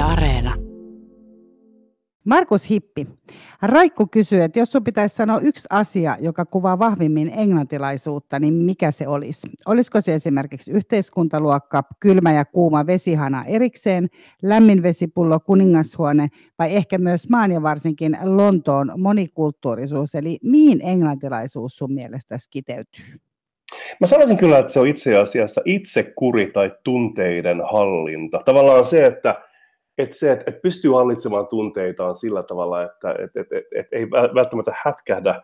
Yle Areena. Markus Hippi. Raikku kysyy, että jos sun pitäisi sanoa yksi asia, joka kuvaa vahvimmin englantilaisuutta, niin mikä se olisi? Olisiko se esimerkiksi yhteiskuntaluokka, kylmä ja kuuma vesihana erikseen, lämmin vesipullo, kuningashuone vai ehkä myös maan ja varsinkin Lontoon monikulttuurisuus? Eli mihin englantilaisuus sun mielestä kiteytyy? Mä sanoisin kyllä, että se on itse asiassa itsekuri tai tunteiden hallinta. Tavallaan se, että että se, että, että pystyy hallitsemaan tunteitaan sillä tavalla, että että että että että ei välttämättä hätkähdä,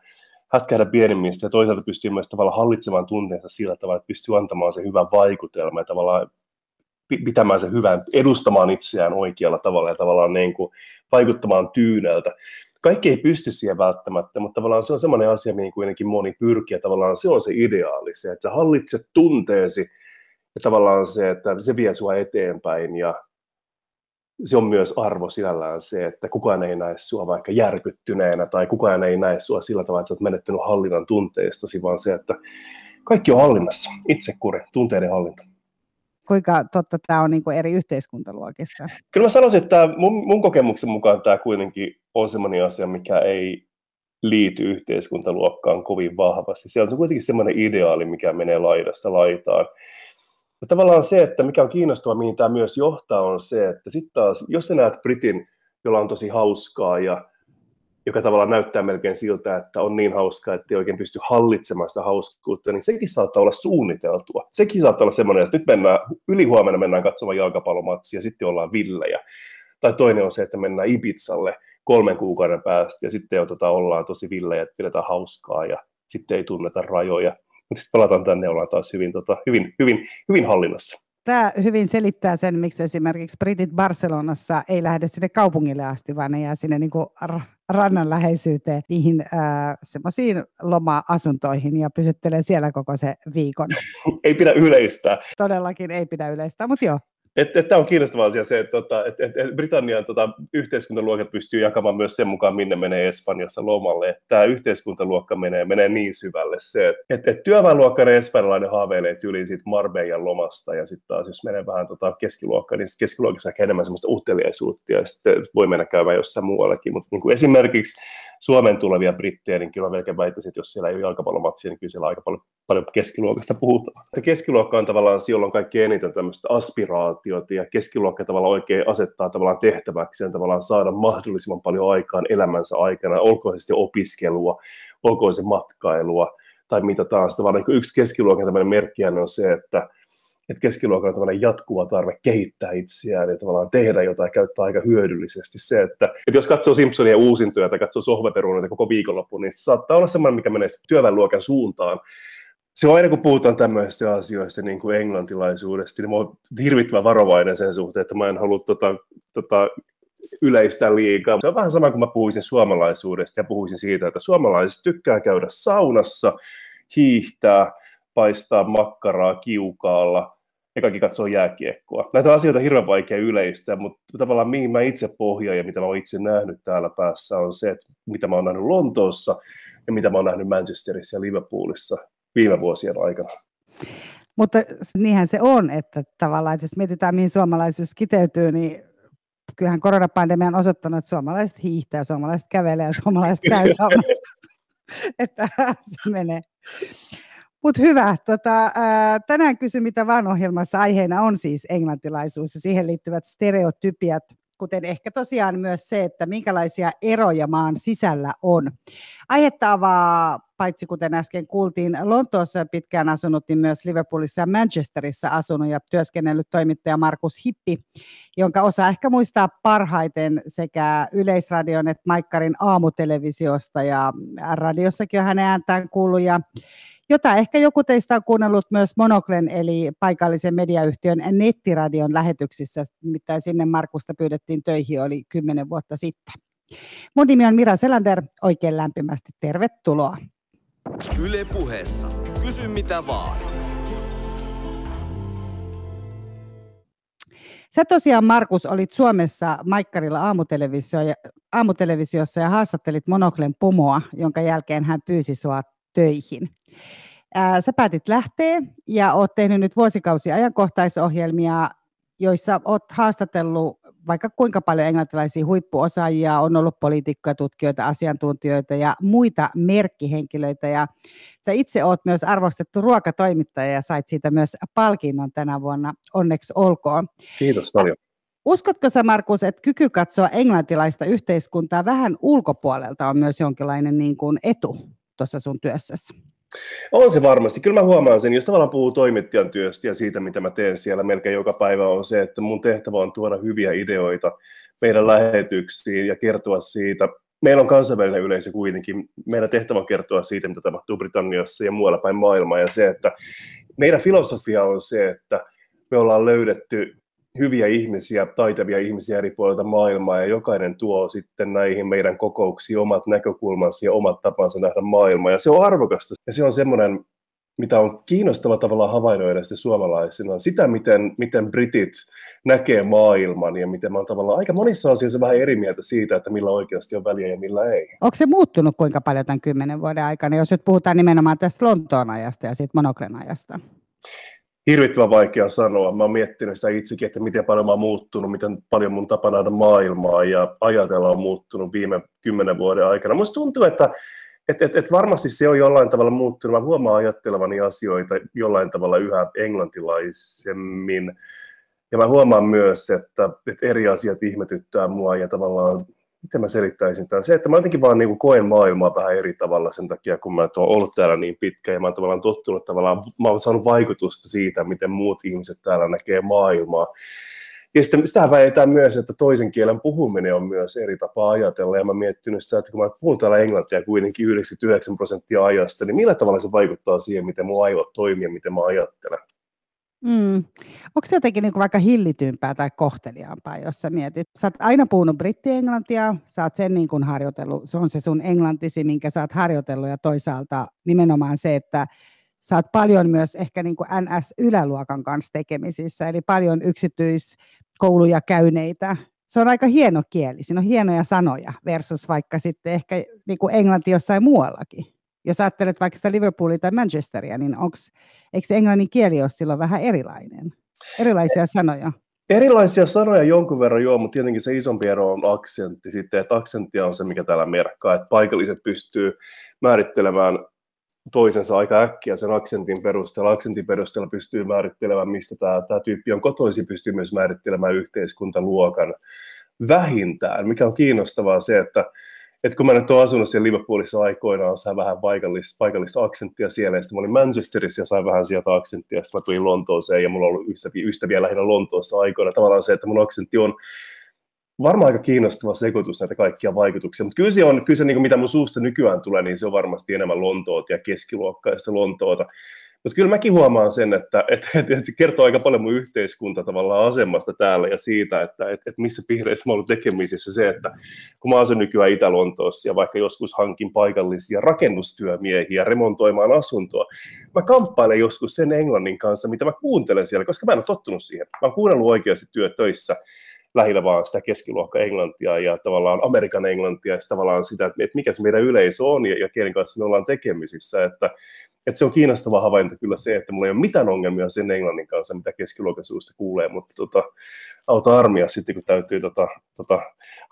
hätkähdä pienimmistä ja toisaalta pystyy myös tavallaan hallitsemaan tunteensa sillä tavalla, että pystyy antamaan se hyvän vaikutelma ja tavallaan pitämään se hyvän, edustamaan itseään oikealla tavalla ja tavallaan niin kuin vaikuttamaan tyyneltä. Kaikki ei pysty siihen välttämättä, mutta tavallaan se on semmoinen asia, mihin kuitenkin moni pyrkii tavallaan se on se ideaali, se, että sä hallitset tunteesi ja tavallaan se, että se vie sua eteenpäin ja se on myös arvo sinällään se, että kukaan ei näe sua vaikka järkyttyneenä tai kukaan ei näe sua sillä tavalla, että sä oot menettänyt hallinnan tunteistasi, vaan se, että kaikki on hallinnassa, itsekuri, tunteiden hallinta. Kuinka totta tämä on niin eri yhteiskuntaluokissa? Kyllä mä sanoisin, että mun, mun kokemuksen mukaan tämä kuitenkin on sellainen asia, mikä ei liity yhteiskuntaluokkaan kovin vahvasti. Se on kuitenkin semmoinen ideaali, mikä menee laidasta laitaan. Ja tavallaan se, että mikä on kiinnostavaa, mihin tämä myös johtaa, on se, että sitten taas, jos sä näet Britin, jolla on tosi hauskaa ja joka tavallaan näyttää melkein siltä, että on niin hauskaa, että ei oikein pysty hallitsemaan sitä hauskuutta, niin sekin saattaa olla suunniteltua. Sekin saattaa olla semmoinen, että nyt mennään, ylihuomenna mennään katsomaan jalkapallomatsia ja sitten ollaan villejä. Tai toinen on se, että mennään Ibizalle kolmen kuukauden päästä ja sitten tota, ollaan tosi villejä, että pidetään hauskaa ja sitten ei tunneta rajoja mutta sitten palataan tänne ollaan taas hyvin, tota, hyvin, hyvin, hyvin hallinnassa. Tämä hyvin selittää sen, miksi esimerkiksi britit Barcelonassa ei lähde sinne kaupungille asti, vaan ne jää sinne niin kuin rannan läheisyyteen niihin äh, semmoisiin loma-asuntoihin ja pysyttelee siellä koko se viikon. ei pidä yleistää. Todellakin ei pidä yleistää, mutta joo. Että, tämä on kiinnostava asia se, että, tota, että, että, että Britannian tota, yhteiskuntaluokat pystyy jakamaan myös sen mukaan, minne menee Espanjassa lomalle. Tämä yhteiskuntaluokka menee, menee niin syvälle se, että, että, että työväenluokkainen espanjalainen haaveilee tyyliin siitä Marbeijan lomasta ja sitten taas jos menee vähän tota, keskiluokkaan, niin keskiluokassa ehkä enemmän sellaista uteliaisuutta ja sitten voi mennä käymään jossain muuallakin. Mutta niin kuin esimerkiksi Suomen tulevia brittejä, niin kyllä melkein väittäisin, että jos siellä ei ole jalkapallomatsia, niin kyllä siellä aika paljon, paljon keskiluokasta puhutaan. Keskiluokka on tavallaan silloin kaikki eniten tämmöistä aspiraatiota, ja keskiluokka tavallaan oikein asettaa tavallaan tehtäväkseen tavallaan saada mahdollisimman paljon aikaan elämänsä aikana, olkoon se opiskelua, olkoon se matkailua, tai mitä taas. Tavallaan niin yksi keskiluokan tämmöinen merkki on se, että että keskiluokalla on tämmöinen jatkuva tarve kehittää itseään ja tavallaan tehdä jotain, käyttää aika hyödyllisesti se, että, että jos katsoo Simpsonia uusintoja tai katsoo sohvaperunoita koko viikonloppuun, niin se saattaa olla semmoinen, mikä menee työväenluokan suuntaan. Se on aina, kun puhutaan tämmöisistä asioista, niin kuin englantilaisuudesta, niin mä oon hirvittävän varovainen sen suhteen, että mä en halua tota, tota, yleistä liikaa. Se on vähän sama kuin mä puhuisin suomalaisuudesta ja puhuisin siitä, että suomalaiset tykkää käydä saunassa, hiihtää, paistaa makkaraa kiukaalla, ja kaikki katsoo jääkiekkoa. Näitä asioita on hirveän vaikea yleistää, mutta tavallaan mihin mä itse pohjaan ja mitä mä oon itse nähnyt täällä päässä on se, että mitä mä oon nähnyt Lontoossa ja mitä mä oon nähnyt Manchesterissa ja Liverpoolissa viime vuosien aikana. Mutta niinhän se on, että tavallaan, että jos mietitään, mihin suomalaisuus kiteytyy, niin kyllähän koronapandemia on osoittanut, että suomalaiset hiihtää, suomalaiset kävelee ja suomalaiset käy saunassa. että se menee. Mutta hyvä. Tota, ää, tänään kysy mitä vaan ohjelmassa aiheena on siis englantilaisuus ja siihen liittyvät stereotypiat, kuten ehkä tosiaan myös se, että minkälaisia eroja maan sisällä on. Aihetta avaa, paitsi kuten äsken kuultiin, Lontoossa pitkään asunut, niin myös Liverpoolissa ja Manchesterissa asunut ja työskennellyt toimittaja Markus Hippi, jonka osa ehkä muistaa parhaiten sekä Yleisradion että Maikkarin aamutelevisiosta ja radiossakin on hänen ääntään kuullut ja jota ehkä joku teistä on kuunnellut myös Monoklen eli paikallisen mediayhtiön nettiradion lähetyksissä, nimittäin sinne Markusta pyydettiin töihin oli kymmenen vuotta sitten. Mun nimi on Mira Selander, oikein lämpimästi tervetuloa. Yle puheessa. Kysy mitä vaan. Sä tosiaan, Markus, olit Suomessa Maikkarilla aamutelevisio ja, aamutelevisiosssa ja haastattelit Monoklen pomoa, jonka jälkeen hän pyysi sua töihin. Ää, sä päätit lähteä ja oot tehnyt nyt vuosikausia ajankohtaisohjelmia, joissa oot haastatellut vaikka kuinka paljon englantilaisia huippuosaajia, on ollut poliitikkoja, tutkijoita, asiantuntijoita ja muita merkkihenkilöitä. Ja sä itse oot myös arvostettu ruokatoimittaja ja sait siitä myös palkinnon tänä vuonna. Onneksi olkoon. Kiitos paljon. Uskotko sä, Markus, että kyky katsoa englantilaista yhteiskuntaa vähän ulkopuolelta on myös jonkinlainen niin kuin etu tuossa sun työssäsi? On se varmasti. Kyllä mä huomaan sen, jos tavallaan puhuu toimittajan työstä ja siitä, mitä mä teen siellä melkein joka päivä, on se, että mun tehtävä on tuoda hyviä ideoita meidän lähetyksiin ja kertoa siitä. Meillä on kansainvälinen yleisö kuitenkin. Meidän tehtävä on kertoa siitä, mitä tapahtuu Britanniassa ja muualla päin maailmaa. Ja se, että meidän filosofia on se, että me ollaan löydetty hyviä ihmisiä, taitavia ihmisiä eri puolilta maailmaa, ja jokainen tuo sitten näihin meidän kokouksiin omat näkökulmansa ja omat tapansa nähdä maailmaa, ja se on arvokasta, ja se on semmoinen, mitä on kiinnostava tavalla havainnoida sitten suomalaisina, sitä, miten, miten britit näkee maailman, ja miten mä oon tavallaan aika monissa asioissa vähän eri mieltä siitä, että millä oikeasti on väliä ja millä ei. Onko se muuttunut kuinka paljon tämän kymmenen vuoden aikana, jos nyt puhutaan nimenomaan tästä Lontoon ajasta ja siitä monoklen ajasta? Hirvittävän vaikea sanoa. Mä oon miettinyt sitä itsekin, että miten paljon mä oon muuttunut, miten paljon mun tapa nähdä maailmaa ja ajatella on muuttunut viime kymmenen vuoden aikana. Musta tuntuu, että et, et, et varmasti se on jollain tavalla muuttunut. Mä huomaan ajattelevani asioita jollain tavalla yhä englantilaisemmin. Ja mä huomaan myös, että, että eri asiat ihmetyttää mua ja tavallaan miten mä selittäisin tämän? Se, että mä jotenkin vaan niin kuin koen maailmaa vähän eri tavalla sen takia, kun mä oon ollut täällä niin pitkä ja mä oon tavallaan tottunut tavallaan, mä oon saanut vaikutusta siitä, miten muut ihmiset täällä näkee maailmaa. Ja sitten sitä väitetään myös, että toisen kielen puhuminen on myös eri tapa ajatella. Ja mä miettinyt sitä, että kun mä puhun täällä englantia kuitenkin 99 prosenttia ajasta, niin millä tavalla se vaikuttaa siihen, miten mun aivot toimii ja miten mä ajattelen. Mm. Onko se jotenkin niin vaikka hillitympää tai kohteliaampaa, jos sä mietit? Sä oot aina puhunut brittienglantia, sä oot sen niin kuin harjoitellut, se on se sun englantisi, minkä sä oot harjoitellut ja toisaalta nimenomaan se, että sä oot paljon myös ehkä niin kuin NS-yläluokan kanssa tekemisissä, eli paljon yksityiskouluja käyneitä. Se on aika hieno kieli, siinä on hienoja sanoja versus vaikka sitten ehkä niin kuin englanti jossain muuallakin jos ajattelet vaikka sitä Liverpoolia tai Manchesteria, niin onks, eikö englannin kieli ole silloin vähän erilainen? Erilaisia sanoja. Erilaisia sanoja jonkun verran joo, mutta tietenkin se isompi ero on aksentti sitten, että aksenttia on se, mikä täällä merkkaa, että paikalliset pystyy määrittelemään toisensa aika äkkiä sen aksentin perusteella. Aksentin perusteella pystyy määrittelemään, mistä tämä, tämä tyyppi on kotoisin, pystyy myös määrittelemään yhteiskuntaluokan vähintään, mikä on kiinnostavaa se, että että kun mä nyt olen asunut siellä Liverpoolissa aikoinaan, sain vähän paikallista, paikallista aksenttia siellä, ja sitten mä olin Manchesterissa ja sain vähän sieltä aksenttia, sitten mä tulin Lontooseen, ja mulla on ollut ystäviä, ystäviä lähinnä Lontoossa aikoina. Tavallaan se, että mun aksentti on varmaan aika kiinnostava sekoitus näitä kaikkia vaikutuksia, mutta kyllä se on, kyllä se niin mitä mun suusta nykyään tulee, niin se on varmasti enemmän Lontoota ja keskiluokkaista Lontoota. Mutta kyllä mäkin huomaan sen, että, että, että, että se kertoo aika paljon mun yhteiskunta tavallaan asemasta täällä ja siitä, että, että, että missä piireissä mä ollut tekemisissä se, että kun mä asun nykyään Itä-Lontoossa ja vaikka joskus hankin paikallisia rakennustyömiehiä remontoimaan asuntoa, mä kamppailen joskus sen englannin kanssa, mitä mä kuuntelen siellä, koska mä en ole tottunut siihen. Mä oon kuunnellut oikeasti työtöissä lähinnä vaan sitä keskiluokka englantia ja tavallaan Amerikan englantia ja tavallaan sitä, että mikä se meidän yleisö on ja, ja kenen kanssa me ollaan tekemisissä, että että se on kiinnostava havainto kyllä se, että mulla ei ole mitään ongelmia sen englannin kanssa, mitä keskiluokaisuudesta kuulee, mutta tota, auta armia sitten, kun täytyy tota, tota,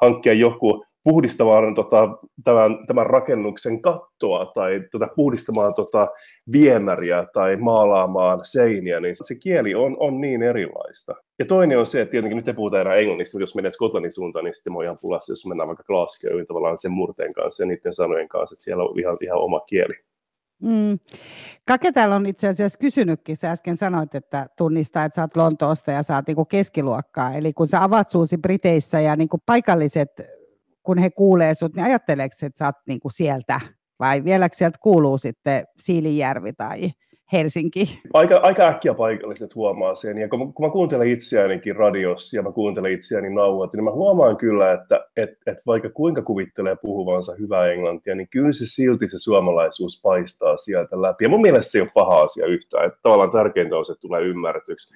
hankkia joku puhdistamaan tota, tämän, tämän rakennuksen kattoa tai tota, puhdistamaan tota, viemäriä tai maalaamaan seiniä, niin se kieli on, on niin erilaista. Ja toinen on se, että tietenkin nyt ei puhuta enää englannista, mutta jos menee Skotlannin suuntaan, niin sitten mä ihan pulassa, jos mennään vaikka Glasgowin tavallaan sen murteen kanssa ja niiden sanojen kanssa, että siellä on ihan, ihan oma kieli. Mm. Kake täällä on itse asiassa kysynytkin, sä äsken sanoit, että tunnistaa, että sä oot Lontoosta ja sä oot niinku keskiluokkaa. Eli kun sä avaat suusi Briteissä ja niinku paikalliset, kun he kuulee sut, niin ajatteleeko, että sä oot niinku sieltä? Vai vieläkö sieltä kuuluu sitten Siilijärvi tai Helsinki? Aika, aika äkkiä paikalliset huomaa sen. Ja kun, kun mä kuuntelen itseäänikin radiossa ja mä kuuntelen itseäni nauhat, niin mä huomaan kyllä, että et, et vaikka kuinka kuvittelee puhuvansa hyvää englantia, niin kyllä se silti se suomalaisuus paistaa sieltä läpi. Ja mun mielestä se ei ole paha asia yhtään. Että tavallaan tärkeintä on se, että tulee ymmärretyksi.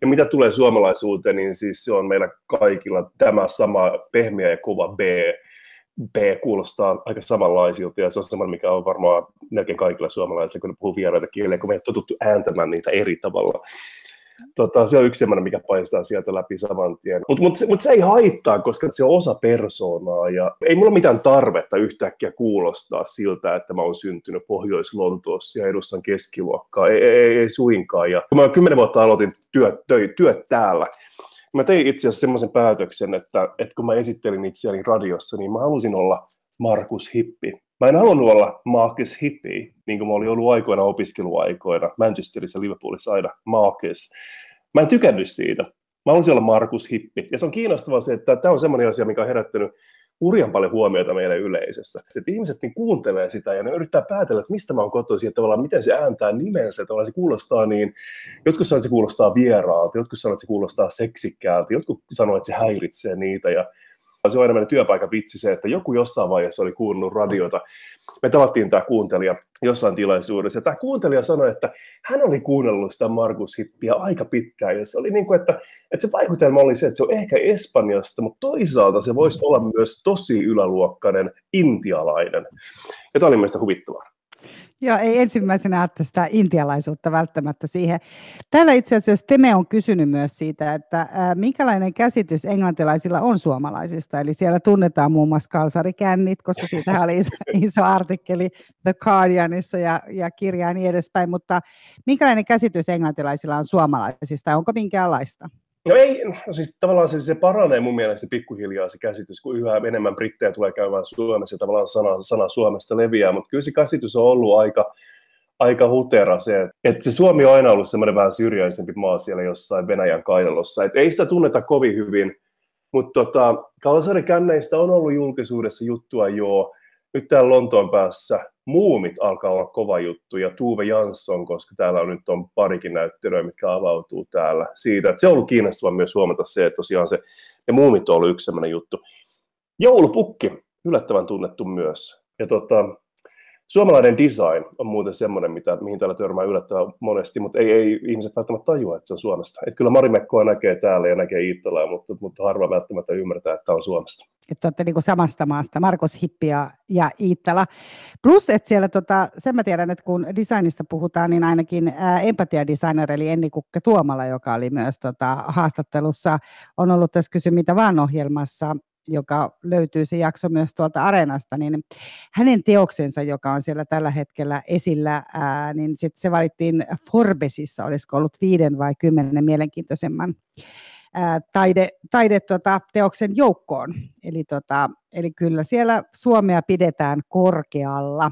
Ja mitä tulee suomalaisuuteen, niin siis se on meillä kaikilla tämä sama pehmeä ja kova B B kuulostaa aika samanlaisilta, ja se on sama, mikä on varmaan melkein kaikilla suomalaisilla, kun ne puhuu vieraita kieliä, kun me ei totuttu ääntämään niitä eri tavalla. Tota, se on yksi sellainen, mikä paistaa sieltä läpi saman tien. Mutta mut, mut se ei haittaa, koska se on osa persoonaa ja ei mulla mitään tarvetta yhtäkkiä kuulostaa siltä, että mä oon syntynyt Pohjois-Lontoossa ja edustan keskiluokkaa. Ei, ei, ei suinkaan. Ja kun mä kymmenen vuotta aloitin työt, työt, työt täällä, mä tein itse asiassa semmoisen päätöksen, että, että kun mä esittelin itseäni radiossa, niin mä halusin olla Markus Hippi. Mä en halunnut olla Marcus Hippie, niin kuin mä olin ollut aikoina opiskeluaikoina, Manchesterissa ja Liverpoolissa aina Marcus. Mä en tykännyt siitä. Mä haluaisin olla Markus Hippi. Ja se on kiinnostavaa se, että tämä on semmoinen asia, mikä on herättänyt hurjan paljon huomiota meidän yleisössä. Että ihmiset niin kuuntelee sitä ja ne yrittää päätellä, että mistä mä oon kotoisin, että tavallaan miten se ääntää nimensä, että se kuulostaa niin, jotkut sanoo, että se kuulostaa vieraalta, jotkut sanoo, että se kuulostaa seksikkäältä, jotkut sanoo, että se häiritsee niitä ja se on enemmän työpaikan vitsi se, että joku jossain vaiheessa oli kuunnellut radiota. Me tavattiin tämä kuuntelija jossain tilaisuudessa, ja tämä kuuntelija sanoi, että hän oli kuunnellut sitä Markus Hippiä aika pitkään, ja se oli niin kuin, että, että se vaikutelma oli se, että se on ehkä Espanjasta, mutta toisaalta se voisi olla myös tosi yläluokkainen intialainen. Ja tämä oli mielestäni huvittavaa. Joo, ei ensimmäisenä ajattelin sitä intialaisuutta välttämättä siihen. Täällä itse asiassa Teme on kysynyt myös siitä, että ää, minkälainen käsitys englantilaisilla on suomalaisista. Eli siellä tunnetaan muun muassa kalsarikännit, koska siitä oli iso, iso artikkeli The Guardianissa ja, ja kirja ja niin edespäin. Mutta minkälainen käsitys englantilaisilla on suomalaisista? Onko minkäänlaista? No ei, no siis tavallaan se, se paranee mun mielestä pikkuhiljaa se käsitys, kun yhä enemmän brittejä tulee käymään Suomessa ja tavallaan sana, sana Suomesta leviää, mutta kyllä se käsitys on ollut aika, aika hutera se, että se Suomi on aina ollut semmoinen vähän syrjäisempi maa siellä jossain Venäjän kainalossa, että ei sitä tunneta kovin hyvin, mutta tota, kalsarikänneistä on ollut julkisuudessa juttua jo, nyt täällä Lontoon päässä muumit alkaa olla kova juttu, ja Tuve Jansson, koska täällä on nyt on parikin näyttelyä, mitkä avautuu täällä siitä. Että se on ollut kiinnostavaa myös huomata se, että tosiaan se, ne muumit on ollut yksi sellainen juttu. Joulupukki, yllättävän tunnettu myös. Ja tota, Suomalainen design on muuten semmoinen, mitä, mihin täällä törmää yllättävän monesti, mutta ei, ei ihmiset välttämättä tajua, että se on Suomesta. Et kyllä Marimekkoa näkee täällä ja näkee Iittalaa, mutta, mutta harva välttämättä ymmärtää, että on Suomesta. Että olette niin samasta maasta, Markus Hippi ja, ja Iittala. Plus, että siellä, tota, sen mä tiedän, että kun designista puhutaan, niin ainakin empatiadesigner, eli Enni Kukke Tuomala, joka oli myös tota, haastattelussa, on ollut tässä Kysy mitä vaan ohjelmassa joka löytyy se jakso myös tuolta Areenasta, niin hänen teoksensa, joka on siellä tällä hetkellä esillä, ää, niin sit se valittiin Forbesissa, olisiko ollut viiden vai kymmenen mielenkiintoisemman ää, taide, taide tota, teoksen joukkoon. Eli, tota, eli kyllä siellä Suomea pidetään korkealla.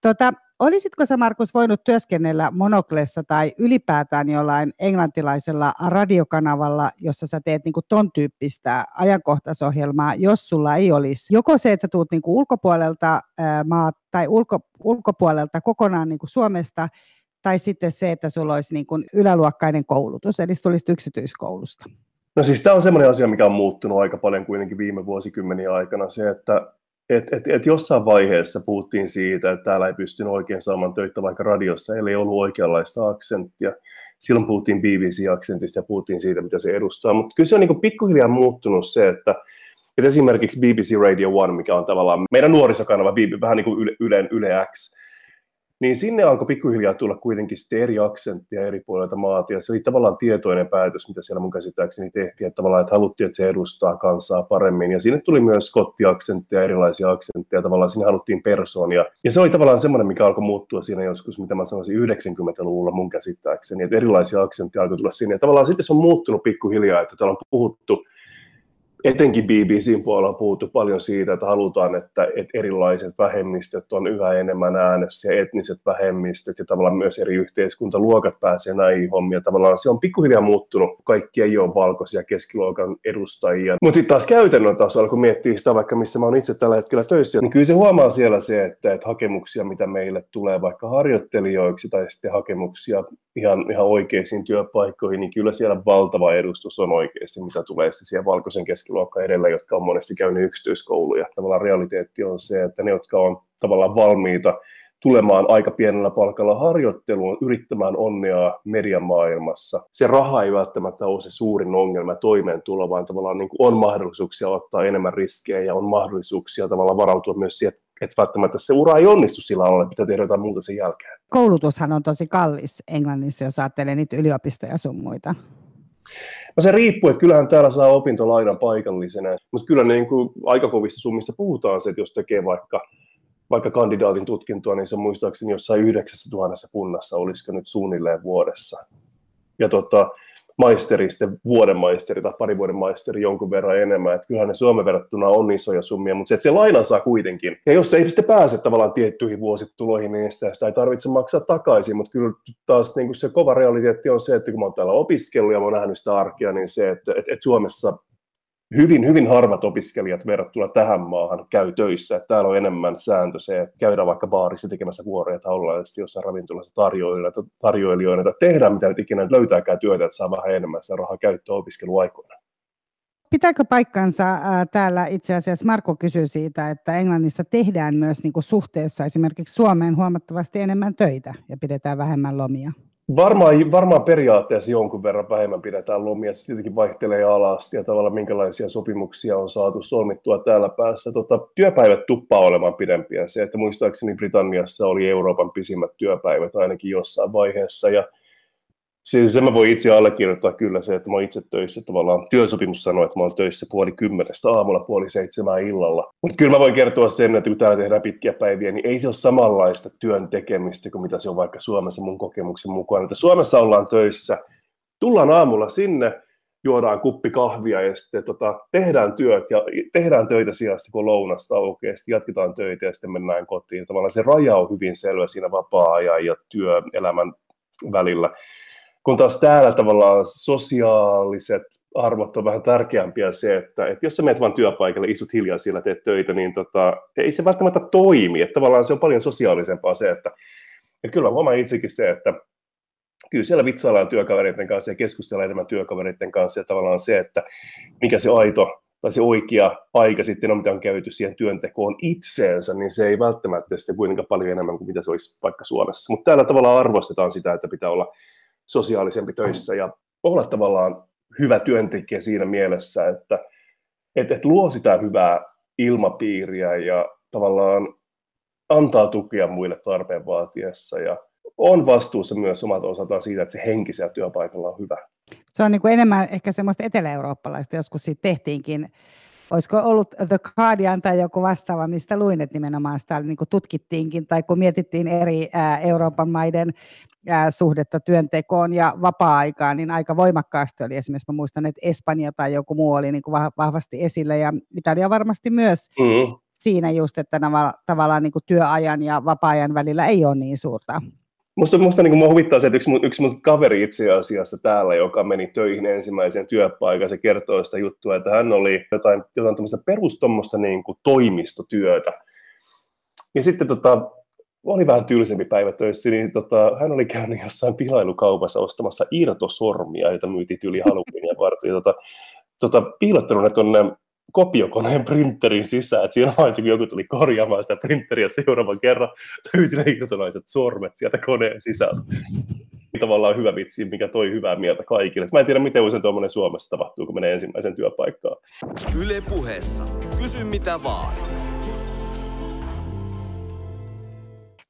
Tota, Olisitko sä Markus voinut työskennellä Monoklessa tai ylipäätään jollain englantilaisella radiokanavalla, jossa sä teet niinku ton tyyppistä ajankohtaisohjelmaa, jos sulla ei olisi joko se, että sä tuut niinku ulkopuolelta ää, tai ulko, ulkopuolelta kokonaan niinku Suomesta, tai sitten se, että sulla olisi niinku yläluokkainen koulutus, eli tulisit yksityiskoulusta? No siis tämä on semmoinen asia, mikä on muuttunut aika paljon kuitenkin viime vuosikymmeniä aikana, se, että et, et, et jossain vaiheessa puhuttiin siitä, että täällä ei pystynyt oikein saamaan töitä vaikka radiossa, eli ei ollut oikeanlaista aksenttia. Silloin puhuttiin BBC-aksentista ja puhuttiin siitä, mitä se edustaa. Mutta kyllä se on niin pikkuhiljaa muuttunut se, että, että esimerkiksi BBC Radio One, mikä on tavallaan meidän nuorisokanava, vähän niin kuin Yle, Yle X, niin sinne alkoi pikkuhiljaa tulla kuitenkin sitten eri aksenttia eri puolilta maata, ja se oli tavallaan tietoinen päätös, mitä siellä mun käsittääkseni tehtiin, että tavallaan, että haluttiin, että se edustaa kansaa paremmin, ja sinne tuli myös skottiaksentteja, erilaisia aksentteja, tavallaan sinne haluttiin persoonia, ja se oli tavallaan semmoinen, mikä alkoi muuttua siinä joskus, mitä mä sanoisin 90-luvulla mun käsittääkseni, että erilaisia aksentteja alkoi tulla sinne, ja tavallaan sitten se on muuttunut pikkuhiljaa, että täällä on puhuttu etenkin BBCn puolella on puhuttu paljon siitä, että halutaan, että, että erilaiset vähemmistöt on yhä enemmän äänessä ja etniset vähemmistöt ja tavallaan myös eri yhteiskuntaluokat pääsee näihin hommiin. Tavallaan se on pikkuhiljaa muuttunut. Kaikki ei ole valkoisia keskiluokan edustajia. Mutta sitten taas käytännön tasolla, kun miettii sitä vaikka missä mä oon itse tällä hetkellä töissä, niin kyllä se huomaa siellä se, että, että hakemuksia, mitä meille tulee vaikka harjoittelijoiksi tai sitten hakemuksia ihan, ihan oikeisiin työpaikkoihin, niin kyllä siellä valtava edustus on oikeasti, mitä tulee sitten siihen valkoisen keskiluokkaan edellä, jotka on monesti käynyt yksityiskouluja. Tavallaan realiteetti on se, että ne, jotka on tavallaan valmiita tulemaan aika pienellä palkalla harjoitteluun, yrittämään onnea mediamaailmassa. Se raha ei välttämättä ole se suurin ongelma toimeentulo, vaan tavallaan niin kuin on mahdollisuuksia ottaa enemmän riskejä ja on mahdollisuuksia tavallaan varautua myös siihen, että välttämättä se ura ei onnistu sillä alalla, että pitää tehdä jotain muuta sen jälkeen. Koulutushan on tosi kallis Englannissa, jos ajattelee niitä yliopistoja sun muita. No se riippuu, että kyllähän täällä saa opintolainan paikallisena, mutta kyllä niin kuin aika kovista summista puhutaan se, että jos tekee vaikka, vaikka kandidaatin tutkintoa, niin se muistaakseni jossain 9000 punnassa, olisiko nyt suunnilleen vuodessa. Ja tota, maisteri, sitten vuoden maisteri tai pari vuoden maisteri jonkun verran enemmän. Että kyllähän ne Suomen verrattuna on isoja summia, mutta se, että se lainan saa kuitenkin. Ja jos se ei sitten pääse tavallaan tiettyihin vuosituloihin, niin sitä, sitä ei tarvitse maksaa takaisin, mutta kyllä taas niin kuin se kova realiteetti on se, että kun mä oon täällä opiskellut ja mä oon nähnyt sitä arkea, niin se, että, että, että Suomessa hyvin, hyvin harvat opiskelijat verrattuna tähän maahan käy töissä. Että täällä on enemmän sääntö se, että käydään vaikka baarissa tekemässä vuoroja tai ollaan jossain ravintolassa tarjoilijoina, tarjoilijoina tai tehdään mitä nyt ikinä löytääkään työtä, että saa vähän enemmän sitä rahaa käyttöön opiskeluaikoina. Pitääkö paikkansa ää, täällä itse asiassa Marko kysyy siitä, että Englannissa tehdään myös niin kuin suhteessa esimerkiksi Suomeen huomattavasti enemmän töitä ja pidetään vähemmän lomia? Varmaan, varmaan periaatteessa jonkun verran vähemmän pidetään lomia, se tietenkin vaihtelee alasti ja tavallaan minkälaisia sopimuksia on saatu solmittua täällä päässä. Tota, työpäivät tuppaa olemaan pidempiä. Se, että muistaakseni Britanniassa oli Euroopan pisimmät työpäivät ainakin jossain vaiheessa ja Siis se mä voin itse allekirjoittaa kyllä se, että mä oon itse töissä tavallaan. Työsopimus sanoo, että mä oon töissä puoli kymmenestä aamulla, puoli seitsemän illalla. Mutta kyllä mä voin kertoa sen, että kun täällä tehdään pitkiä päiviä, niin ei se ole samanlaista työn tekemistä kuin mitä se on vaikka Suomessa mun kokemuksen mukaan. Että Suomessa ollaan töissä, tullaan aamulla sinne, juodaan kuppi kahvia ja sitten tota, tehdään työt ja tehdään töitä sijasta, kun lounasta oikeasti jatketaan töitä ja sitten mennään kotiin. Tavallaan se raja on hyvin selvä siinä vapaa-ajan ja työelämän välillä kun taas täällä tavallaan sosiaaliset arvot on vähän tärkeämpiä se, että, että jos sä menet vain työpaikalle, istut hiljaa siellä, teet töitä, niin tota, ei se välttämättä toimi. Että tavallaan se on paljon sosiaalisempaa se, että, että kyllä huomaan itsekin se, että kyllä siellä vitsaillaan työkavereiden kanssa ja keskustellaan enemmän työkavereiden kanssa ja tavallaan se, että mikä se aito tai se oikea aika sitten on, mitä on käytetty siihen työntekoon itseensä, niin se ei välttämättä sitten kuitenkaan paljon enemmän kuin mitä se olisi vaikka Suomessa. Mutta täällä tavallaan arvostetaan sitä, että pitää olla sosiaalisempi töissä ja olla tavallaan hyvä työntekijä siinä mielessä, että et, et luo sitä hyvää ilmapiiriä ja tavallaan antaa tukea muille tarpeen vaatiessa ja on vastuussa myös omalta osaltaan siitä, että se henki siellä työpaikalla on hyvä. Se on niin kuin enemmän ehkä semmoista etelä-eurooppalaista, joskus siitä tehtiinkin olisiko ollut The Guardian tai joku vastaava, mistä luin, että nimenomaan sitä niin tutkittiinkin, tai kun mietittiin eri ää, Euroopan maiden ää, suhdetta työntekoon ja vapaa-aikaan, niin aika voimakkaasti oli esimerkiksi, mä muistan, että Espanja tai joku muu oli niin kuin vahvasti esillä, ja Italia varmasti myös mm-hmm. siinä just, että nämä, tavallaan niin kuin työajan ja vapaa-ajan välillä ei ole niin suurta Musta, musta niin mua huvittaa se, että yksi mun, yksi mun kaveri itse asiassa täällä, joka meni töihin ensimmäiseen työpaikkaan, se kertoo sitä juttua, että hän oli jotain, jotain tämmöistä niin kuin toimistotyötä. Ja sitten tota, oli vähän tylsempi päivä töissä, niin tota, hän oli käynyt jossain pilailukaupassa ostamassa irtosormia, joita myytiin tyyli Halloweenia varten. Tota, tota, piilottanut ne tuonne kopiokoneen printerin sisään, että siinä vaiheessa, kun joku tuli korjaamaan sitä printeriä seuraavan kerran, löysi ne irtonaiset sormet sieltä koneen sisältä. Tavallaan hyvä vitsi, mikä toi hyvää mieltä kaikille. Mä en tiedä, miten usein tuommoinen Suomessa tapahtuu, kun menee ensimmäisen työpaikkaan. Yle puheessa. Kysy mitä vaan.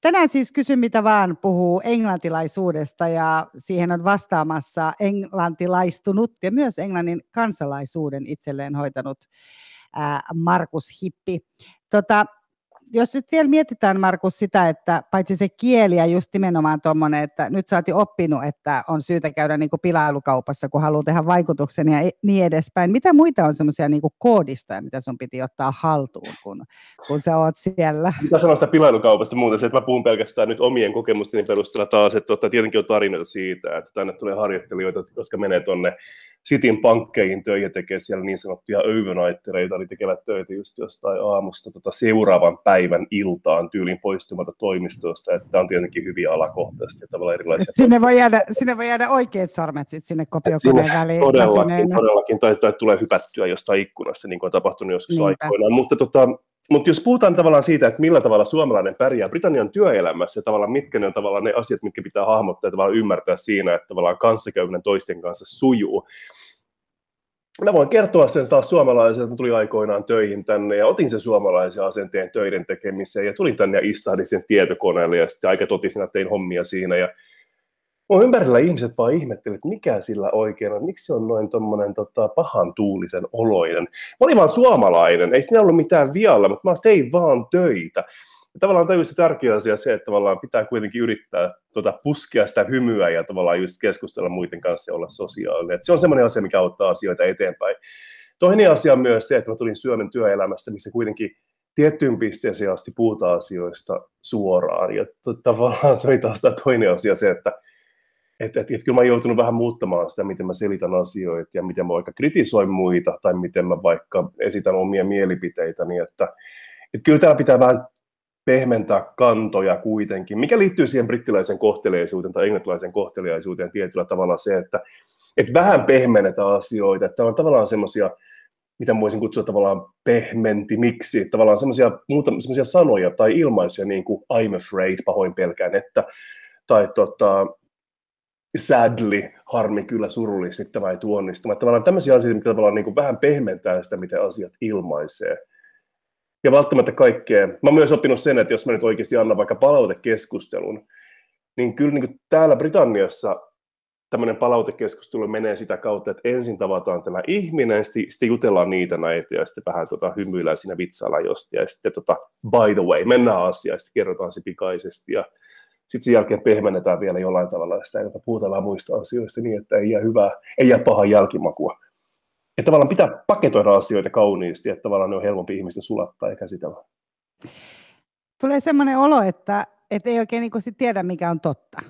Tänään siis kysy mitä vaan puhuu englantilaisuudesta ja siihen on vastaamassa englantilaistunut ja myös englannin kansalaisuuden itselleen hoitanut Markus Hippi. Tota, jos nyt vielä mietitään, Markus, sitä, että paitsi se kieli ja just nimenomaan tuommoinen, että nyt sä oot jo oppinut, että on syytä käydä niin kuin pilailukaupassa, kun haluaa tehdä vaikutuksen ja e-, niin edespäin. Mitä muita on semmoisia niin koodistoja, mitä sun piti ottaa haltuun, kun, kun sä oot siellä? Mitä sanoa pilailukaupasta muuta? Se, että mä puhun pelkästään nyt omien kokemusteni perusteella taas, että tietenkin on tarinoita siitä, että tänne tulee harjoittelijoita, jotka menee tuonne Cityn pankkeihin töihin tekee siellä niin sanottuja overnightereita, eli tekevät töitä just jostain aamusta tota seuraavan päivän iltaan tyylin poistumatta toimistosta, että on tietenkin hyviä alakohtaisesti ja tavallaan erilaisia. Sinne voi jäädä, sinne voi jäädä oikeat sormet sit sinne kopiokoneen sinne väliin. Todellakin, todellakin tai, tai, tulee hypättyä jostain ikkunasta, niin kuin on tapahtunut joskus Niinpä. aikoinaan, mutta tota, mutta jos puhutaan tavallaan siitä, että millä tavalla suomalainen pärjää Britannian työelämässä ja tavallaan mitkä ne on tavallaan ne asiat, mitkä pitää hahmottaa ja tavallaan ymmärtää siinä, että tavallaan kanssakäyminen toisten kanssa sujuu, mä voin kertoa sen taas suomalaisille, että tuli aikoinaan töihin tänne ja otin sen suomalaisen asenteen töiden tekemiseen ja tulin tänne ja istahdin sen tietokoneelle ja sitten aika totisina tein hommia siinä ja Mun ympärillä ihmiset vaan ihmettelivät, että mikä sillä oikein on, miksi se on noin tuommoinen tota, pahan tuulisen oloinen. Mä olin vaan suomalainen, ei siinä ollut mitään vialla, mutta mä tein vaan töitä. Ja tavallaan tajusin tärkeä asia se, että tavallaan pitää kuitenkin yrittää tuota, puskea sitä hymyä ja tavallaan just keskustella muiden kanssa ja olla sosiaalinen. Et se on semmoinen asia, mikä auttaa asioita eteenpäin. Toinen asia on myös se, että mä tulin Suomen työelämästä, missä kuitenkin tiettyyn pisteeseen asti puhutaan asioista suoraan. Ja tavallaan se oli taas toinen asia se, että että, että, että kyllä mä oon joutunut vähän muuttamaan sitä, miten mä selitän asioita ja miten mä vaikka kritisoin muita tai miten mä vaikka esitän omia mielipiteitäni, että, että kyllä täällä pitää vähän pehmentää kantoja kuitenkin, mikä liittyy siihen brittiläisen kohteliaisuuteen tai englantilaisen kohteliaisuuteen tietyllä tavalla se, että, että vähän pehmennetään asioita, että on tavallaan semmoisia, mitä voisin kutsua tavallaan pehmenti, miksi, tavallaan semmoisia, semmoisia sanoja tai ilmaisuja niin kuin I'm afraid, pahoin pelkään, että, tai tota, sadly, harmi kyllä surullisesti tämä ei. Tavallaan tämmöisiä asioita, mitkä tavallaan niin kuin vähän pehmentää sitä, miten asiat ilmaisee. Ja välttämättä kaikkea. Mä oon myös oppinut sen, että jos mä nyt oikeasti annan vaikka palautekeskustelun, niin kyllä niin kuin täällä Britanniassa tämmöinen palautekeskustelu menee sitä kautta, että ensin tavataan tämä ihminen, sitten, sitten jutellaan niitä näitä ja sitten vähän tota, hymyillään siinä vitsailla josti ja sitten tota, by the way, mennään asiaan ja sitten kerrotaan se pikaisesti ja sitten sen jälkeen pehmennetään vielä jollain tavalla sitä, että puhutellaan muista asioista niin, että ei jää hyvää, ei jää pahaa jälkimakua. Että tavallaan pitää paketoida asioita kauniisti, että tavallaan ne on helpompi ihmisten sulattaa ja käsitellä. Tulee sellainen olo, että, että ei oikein niin sit tiedä, mikä on totta.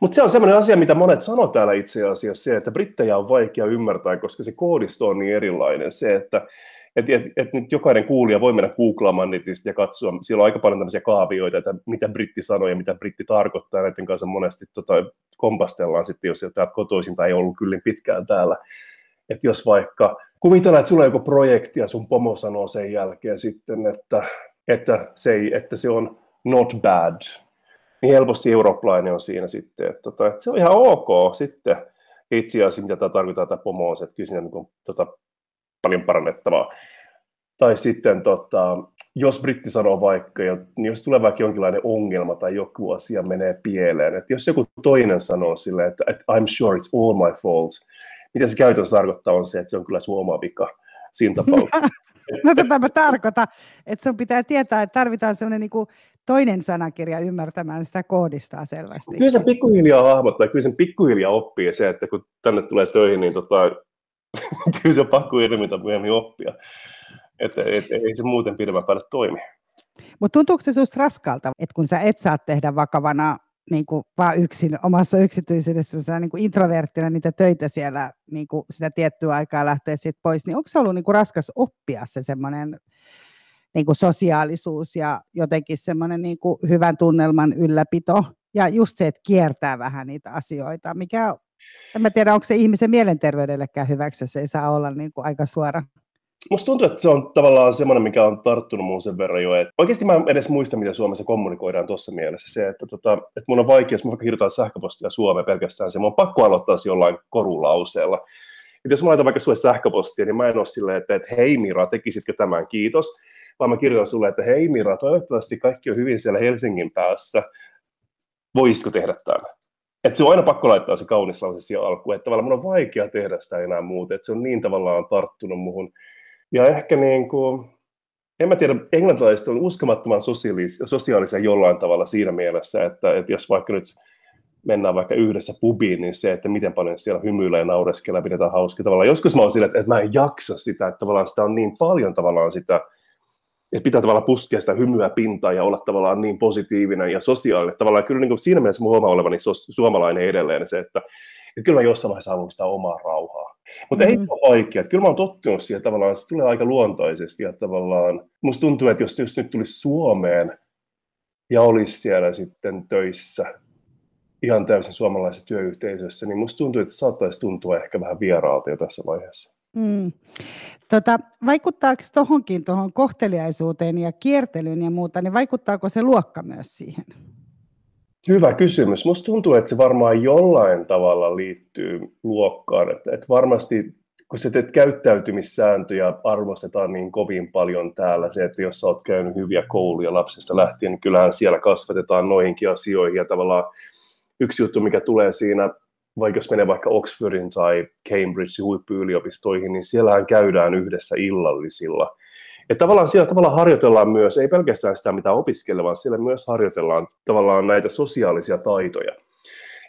Mutta se on sellainen asia, mitä monet sanoo täällä itse asiassa, se, että brittejä on vaikea ymmärtää, koska se koodisto on niin erilainen. Se, että et, et, et nyt jokainen kuulija voi mennä googlaamaan netistä ja katsoa, siellä on aika paljon tämmöisiä kaavioita, että mitä britti sanoo ja mitä britti tarkoittaa, näiden kanssa monesti tota, kompastellaan sitten, jos täältä kotoisin tai ei ollut kyllin pitkään täällä. Että jos vaikka kuvitellaan, että sulla on joku projekti ja sun pomo sanoo sen jälkeen sitten, että, että, se, ei, että se on not bad, niin helposti eurooppalainen on siinä sitten, että, tota, että se on ihan ok sitten. Itse asiassa, mitä tämä tarkoittaa tämä pomo on se, että kyllä siinä niin kuin, tota, paljon parannettavaa. Tai sitten, tota, jos britti sanoo vaikka, niin jos tulee vaikka jonkinlainen ongelma tai joku asia menee pieleen, että jos joku toinen sanoo sille, että, että I'm sure it's all my fault, mitä se käytännössä tarkoittaa on se, että se on kyllä sun oma vika siinä tapauksessa. no tätä mä tarkoitan, että sun pitää tietää, että tarvitaan sellainen niin kuin toinen sanakirja ymmärtämään sitä koodistaa selvästi. Kyllä sen pikkuhiljaa hahmottaa, kyllä sen pikkuhiljaa oppii se, että kun tänne tulee töihin, niin tota, kyllä se on pakko ilmiötä myöhemmin oppia. Että et, ei se muuten pidemmän päälle toimi. Mutta tuntuuko se sinusta raskalta, että kun sä et saa tehdä vakavana niin kuin vaan yksin omassa yksityisyydessä, sä niin kuin introverttina niitä töitä siellä niin kuin sitä tiettyä aikaa lähtee sitten pois, niin onko se ollut niin kuin raskas oppia se semmoinen niin kuin sosiaalisuus ja jotenkin semmoinen niin kuin hyvän tunnelman ylläpito ja just se, että kiertää vähän niitä asioita, mikä en mä tiedä, onko se ihmisen mielenterveydellekään hyväksi, jos ei saa olla niin kuin aika suora. Musta tuntuu, että se on tavallaan semmoinen, mikä on tarttunut mun sen verran jo. Että oikeasti mä en edes muista, miten Suomessa kommunikoidaan tuossa mielessä. Se, että, tota, että mun on vaikea, jos mä vaikka kirjoitan sähköpostia Suomeen pelkästään se, mun on pakko aloittaa se jollain korulauseella. Että jos mä laitan vaikka sulle sähköpostia, niin mä en ole silleen, että, että hei Mira, tekisitkö tämän, kiitos. Vaan mä kirjoitan sulle, että hei Mira, toivottavasti kaikki on hyvin siellä Helsingin päässä. Voisitko tehdä tämän? Että se on aina pakko laittaa se kaunis lause siihen alkuun, että tavallaan mun on vaikea tehdä sitä enää muuten, että se on niin tavallaan tarttunut muhun. Ja ehkä niin kuin, en mä tiedä, englantilaiset on uskomattoman sosiaalis- sosiaalisia jollain tavalla siinä mielessä, että, että jos vaikka nyt mennään vaikka yhdessä pubiin, niin se, että miten paljon siellä hymyilee ja naureskelee, pidetään hauska tavallaan. Joskus mä oon sillä, että, että mä en jaksa sitä, että tavallaan sitä on niin paljon tavallaan sitä, että pitää tavallaan puskea sitä hymyä pintaa ja olla tavallaan niin positiivinen ja sosiaalinen. Tavallaan kyllä niin kuin siinä mielessä mä huomaan olevani suomalainen edelleen se, että, että kyllä mä jossain vaiheessa haluan sitä omaa rauhaa. Mutta mm-hmm. ei se ole vaikea. Kyllä mä oon tottunut siihen tavallaan, se tulee aika luontaisesti. Ja tavallaan, musta tuntuu, että jos, jos nyt tulisi Suomeen ja olisi siellä sitten töissä ihan täysin suomalaisessa työyhteisössä, niin musta tuntuu, että saattaisi tuntua ehkä vähän vieraalta jo tässä vaiheessa. Mm. Tota, vaikuttaako tuohonkin tuohon kohteliaisuuteen ja kiertelyyn ja muuta, niin vaikuttaako se luokka myös siihen? Hyvä kysymys. Musta tuntuu, että se varmaan jollain tavalla liittyy luokkaan. Että, että varmasti kun se teet käyttäytymissääntöjä arvostetaan niin kovin paljon täällä, se, että jos sä oot käynyt hyviä kouluja lapsesta lähtien, niin kyllähän siellä kasvatetaan noihinkin asioihin. Ja tavallaan yksi juttu, mikä tulee siinä, vaikka jos menee vaikka Oxfordin tai Cambridge huippuyliopistoihin, niin siellähän käydään yhdessä illallisilla. Ja tavallaan siellä tavallaan harjoitellaan myös, ei pelkästään sitä mitä opiskella, vaan siellä myös harjoitellaan tavallaan näitä sosiaalisia taitoja.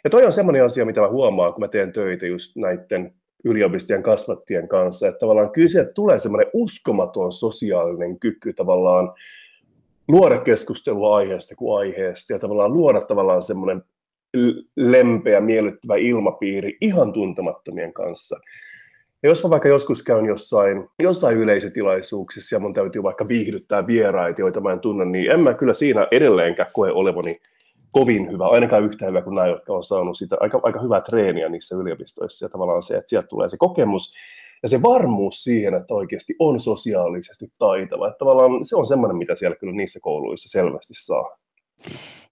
Ja toi on semmoinen asia, mitä mä huomaan, kun mä teen töitä just näiden yliopistojen kasvattien kanssa, että tavallaan kyllä sieltä tulee semmoinen uskomaton sosiaalinen kyky tavallaan luoda keskustelua aiheesta kuin aiheesta ja tavallaan luoda tavallaan semmoinen lempeä, miellyttävä ilmapiiri ihan tuntemattomien kanssa. Ja jos mä vaikka joskus käyn jossain, jossain yleisötilaisuuksissa ja mun täytyy vaikka viihdyttää vieraita, joita mä en tunne, niin en mä kyllä siinä edelleenkään koe olevani kovin hyvä, ainakaan yhtä hyvä kuin nämä, jotka on saanut sitä aika, aika hyvää treeniä niissä yliopistoissa. Ja tavallaan se, että sieltä tulee se kokemus ja se varmuus siihen, että oikeasti on sosiaalisesti taitava. Että tavallaan se on semmoinen, mitä siellä kyllä niissä kouluissa selvästi saa.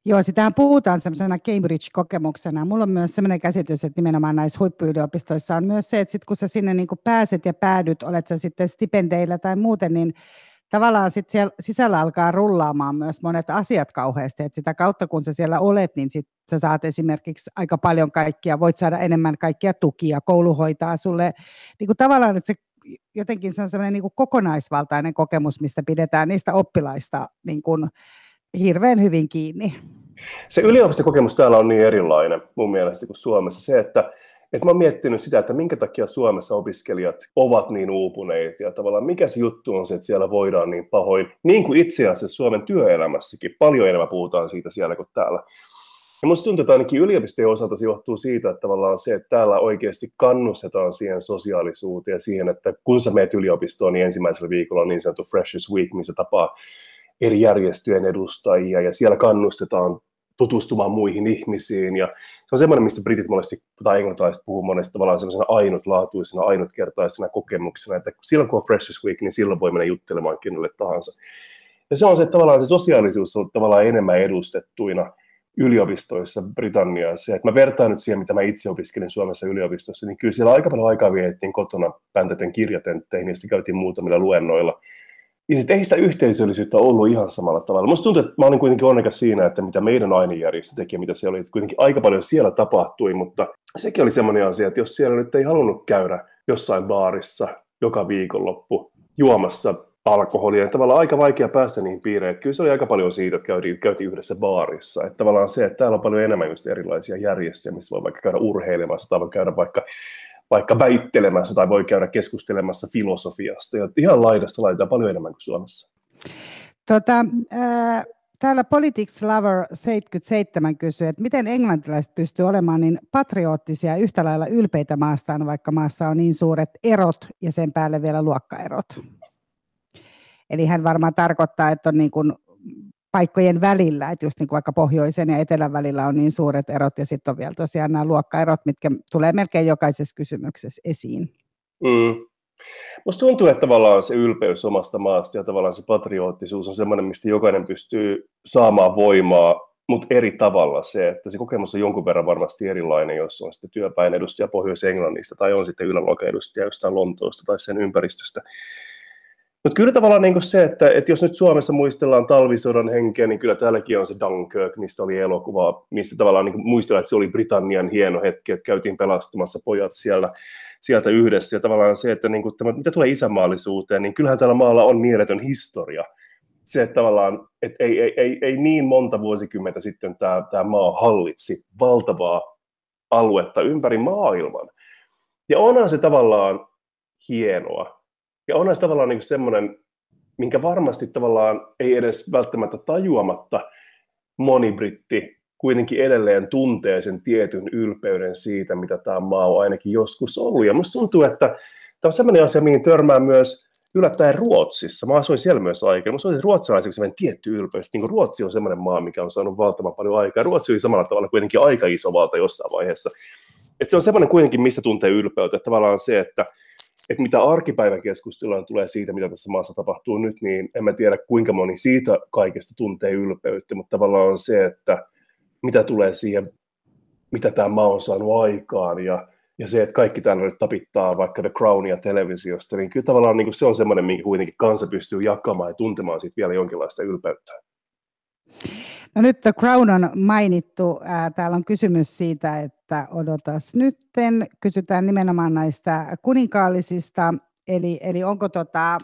Joo, sitähän puhutaan semmoisena Cambridge-kokemuksena. Mulla on myös semmoinen käsitys, että nimenomaan näissä huippuyliopistoissa on myös se, että sit kun sä sinne niin pääset ja päädyt, olet sä sitten stipendeillä tai muuten, niin tavallaan sit siellä sisällä alkaa rullaamaan myös monet asiat kauheasti, että sitä kautta kun sä siellä olet, niin sit sä saat esimerkiksi aika paljon kaikkia, voit saada enemmän kaikkia tukia, koulu hoitaa sulle, niin kuin tavallaan, että se jotenkin se on semmoinen niin kokonaisvaltainen kokemus, mistä pidetään niistä oppilaista niin kuin hirveän hyvin kiinni. Se yliopistokokemus täällä on niin erilainen mun mielestä kuin Suomessa. Se, että et mä oon miettinyt sitä, että minkä takia Suomessa opiskelijat ovat niin uupuneita ja tavallaan mikä se juttu on se, että siellä voidaan niin pahoin, niin kuin itse asiassa Suomen työelämässäkin, paljon enemmän puhutaan siitä siellä kuin täällä. Ja musta tuntuu, että ainakin yliopistojen osalta se johtuu siitä, että tavallaan se, että täällä oikeasti kannustetaan siihen sosiaalisuuteen ja siihen, että kun sä meet yliopistoon, niin ensimmäisellä viikolla on niin sanottu Freshers Week, missä tapaa eri järjestöjen edustajia ja siellä kannustetaan tutustumaan muihin ihmisiin. Ja se on semmoinen, mistä britit monesti tai englantilaiset puhuu monesti tavallaan semmoisena ainutlaatuisena, ainutkertaisena kokemuksena, että silloin kun on Freshers Week, niin silloin voi mennä juttelemaan kenelle tahansa. Ja se on se, että tavallaan se sosiaalisuus on tavallaan enemmän edustettuina yliopistoissa Britanniassa. Että mä vertaan nyt siihen, mitä mä itse opiskelin Suomessa yliopistossa, niin kyllä siellä aika paljon aikaa vietettiin kotona päntäten kirjatentteihin, ja sitten käytiin muutamilla luennoilla – niin sitten ei sitä yhteisöllisyyttä ollut ihan samalla tavalla. Musta tuntuu, että mä olin kuitenkin onnekas siinä, että mitä meidän ainejärjestö teki, mitä siellä oli, että kuitenkin aika paljon siellä tapahtui, mutta sekin oli semmoinen asia, että jos siellä nyt ei halunnut käydä jossain baarissa joka viikonloppu juomassa alkoholia, niin tavallaan aika vaikea päästä niihin piireihin. Kyllä se oli aika paljon siitä, että käytiin, käytiin yhdessä baarissa. Että tavallaan se, että täällä on paljon enemmän just erilaisia järjestöjä, missä voi vaikka käydä urheilemassa tai voi käydä vaikka vaikka väittelemässä tai voi käydä keskustelemassa filosofiasta. Ja ihan laidasta laitetaan paljon enemmän kuin Suomessa. Tota, äh, täällä Politics Lover 77 kysyy, että miten englantilaiset pystyvät olemaan niin patriottisia yhtä lailla ylpeitä maastaan, vaikka maassa on niin suuret erot ja sen päälle vielä luokkaerot. Eli hän varmaan tarkoittaa, että on niin kuin paikkojen välillä, että just niin kuin vaikka pohjoisen ja etelän välillä on niin suuret erot ja sitten on vielä tosiaan nämä luokkaerot, mitkä tulee melkein jokaisessa kysymyksessä esiin. Mm. Musta tuntuu, että tavallaan se ylpeys omasta maasta ja tavallaan se patriottisuus on sellainen, mistä jokainen pystyy saamaan voimaa, mutta eri tavalla se, että se kokemus on jonkun verran varmasti erilainen, jos on sitten työpäin edustaja Pohjois-Englannista tai on sitten yläluokan edustaja jostain Lontoosta tai sen ympäristöstä. Mutta kyllä tavallaan niin se, että, että jos nyt Suomessa muistellaan talvisodan henkeä, niin kyllä täälläkin on se Dunkirk, mistä oli elokuva, mistä tavallaan niin muistellaan, että se oli Britannian hieno hetki, että käytiin pelastamassa pojat siellä, sieltä yhdessä. Ja tavallaan se, että niin kuin, tämä, mitä tulee isänmaallisuuteen, niin kyllähän tällä maalla on mieletön historia. Se, että tavallaan että ei, ei, ei, ei niin monta vuosikymmentä sitten tämä, tämä maa hallitsi valtavaa aluetta ympäri maailman. Ja onhan se tavallaan hienoa, ja onhan se tavallaan niin semmoinen, minkä varmasti tavallaan ei edes välttämättä tajuamatta moni britti kuitenkin edelleen tuntee sen tietyn ylpeyden siitä, mitä tämä maa on ainakin joskus ollut. Ja musta tuntuu, että tämä on sellainen asia, mihin törmää myös yllättäen Ruotsissa. Mä asuin siellä myös aikaa. Musta oli ruotsalaiseksi sellainen tietty ylpeys. Niin Ruotsi on sellainen maa, mikä on saanut valtavan paljon aikaa. Ruotsi oli samalla tavalla kuitenkin aika iso valta jossain vaiheessa. Et se on sellainen kuitenkin, missä tuntee ylpeyttä. Että tavallaan se, että että mitä arkipäivän keskustelua tulee siitä, mitä tässä maassa tapahtuu nyt, niin en mä tiedä kuinka moni siitä kaikesta tuntee ylpeyttä, mutta tavallaan on se, että mitä tulee siihen, mitä tämä maa on saanut aikaan ja, ja se, että kaikki täällä nyt tapittaa vaikka The Crownia televisiosta, niin kyllä tavallaan niin kuin se on semmoinen, minkä kuitenkin kansa pystyy jakamaan ja tuntemaan siitä vielä jonkinlaista ylpeyttä. No nyt The Crown on mainittu. Täällä on kysymys siitä, että odotas nytten. Kysytään nimenomaan näistä kuninkaallisista. Eli, eli onko tota,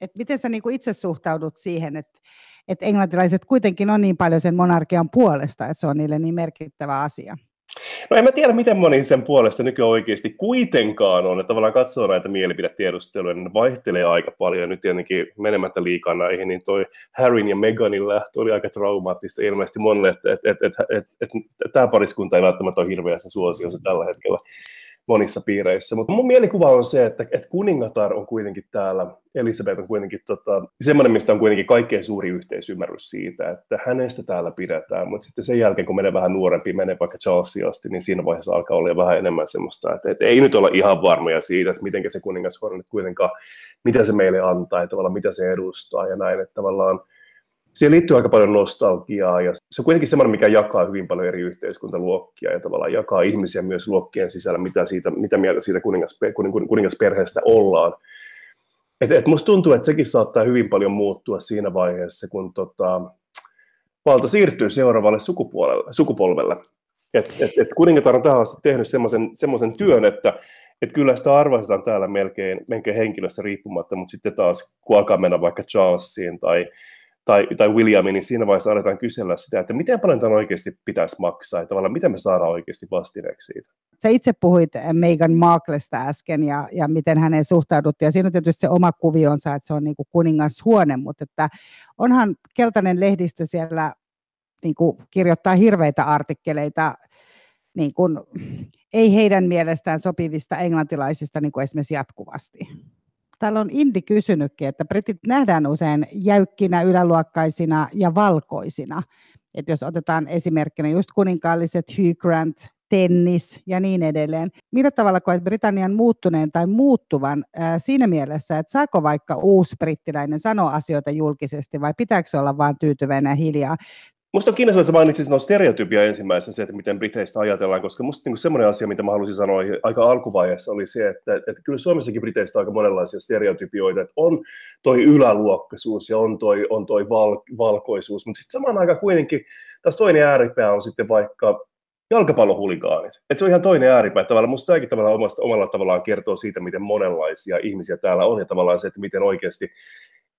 että miten sä niinku itse suhtaudut siihen, että, että englantilaiset kuitenkin on niin paljon sen monarkian puolesta, että se on niille niin merkittävä asia? No en mä tiedä, miten moni sen puolesta nykyään oikeasti kuitenkaan on. Että tavallaan katsoo näitä mielipidetiedusteluja, niin ne vaihtelee aika paljon. Nyt tietenkin menemättä liikaa näihin, niin toi Harryn ja Meganin lähtö oli aika traumaattista ilmeisesti monelle, että että että että että, että, että tämä pariskunta ei välttämättä ole hirveästi suosiossa tällä hetkellä monissa piireissä. Mutta mun mielikuva on se, että, että kuningatar on kuitenkin täällä, Elisabeth on kuitenkin tota, semmoinen, mistä on kuitenkin kaikkein suuri yhteisymmärrys siitä, että hänestä täällä pidetään, mutta sitten sen jälkeen, kun menee vähän nuorempi, menee vaikka Charlesia asti, niin siinä vaiheessa alkaa olla vähän enemmän semmoista, että, että ei nyt olla ihan varmoja siitä, että miten se kuningashuone nyt kuitenkaan, mitä se meille antaa ja tavallaan mitä se edustaa ja näin, että tavallaan siihen liittyy aika paljon nostalgiaa ja se on kuitenkin semmoinen, mikä jakaa hyvin paljon eri yhteiskuntaluokkia ja tavallaan jakaa ihmisiä myös luokkien sisällä, mitä, siitä, mitä mieltä siitä kuningasper, kuningasperheestä ollaan. Et, et musta tuntuu, että sekin saattaa hyvin paljon muuttua siinä vaiheessa, kun tota, valta siirtyy seuraavalle sukupolvelle. Et, et, et kuningatar on tähän asti tehnyt semmoisen työn, että et kyllä sitä arvostetaan täällä melkein, melkein henkilöstä riippumatta, mutta sitten taas kun alkaa mennä vaikka Charlesiin tai tai, tai Williamin, niin siinä vaiheessa aletaan kysellä sitä, että miten paljon tämän oikeasti pitäisi maksaa ja tavallaan miten me saadaan oikeasti vastineeksi siitä. Sä itse puhuit Meghan Marklesta äsken ja, ja miten häneen suhtauduttiin ja siinä on tietysti se oma kuvionsa, että se on niin kuningashuone, mutta että onhan keltainen lehdistö siellä niin kuin kirjoittaa hirveitä artikkeleita niin kuin, ei heidän mielestään sopivista englantilaisista niin kuin esimerkiksi jatkuvasti. Täällä on Indi kysynytkin, että britit nähdään usein jäykkinä, yläluokkaisina ja valkoisina. Et jos otetaan esimerkkinä just kuninkaalliset Hugh Grant, tennis ja niin edelleen. Millä tavalla koet Britannian muuttuneen tai muuttuvan ää, siinä mielessä, että saako vaikka uusi brittiläinen sanoa asioita julkisesti vai pitääkö se olla vain tyytyväinen ja hiljaa? Musta on kiinnostavaa, että mainitsit no stereotypia ensimmäisenä se, että miten Briteistä ajatellaan, koska musta niin semmoinen asia, mitä mä halusin sanoa aika alkuvaiheessa, oli se, että, että kyllä Suomessakin Briteistä on aika monenlaisia stereotypioita, että on toi yläluokkaisuus ja on toi, on toi val, valkoisuus, mutta sitten samaan aikaan kuitenkin taas toinen ääripää on sitten vaikka jalkapallohuligaanit. Että se on ihan toinen ääripää. Tavallaan musta tämäkin tavallaan omasta, omalla tavallaan kertoo siitä, miten monenlaisia ihmisiä täällä on ja tavallaan se, että miten oikeasti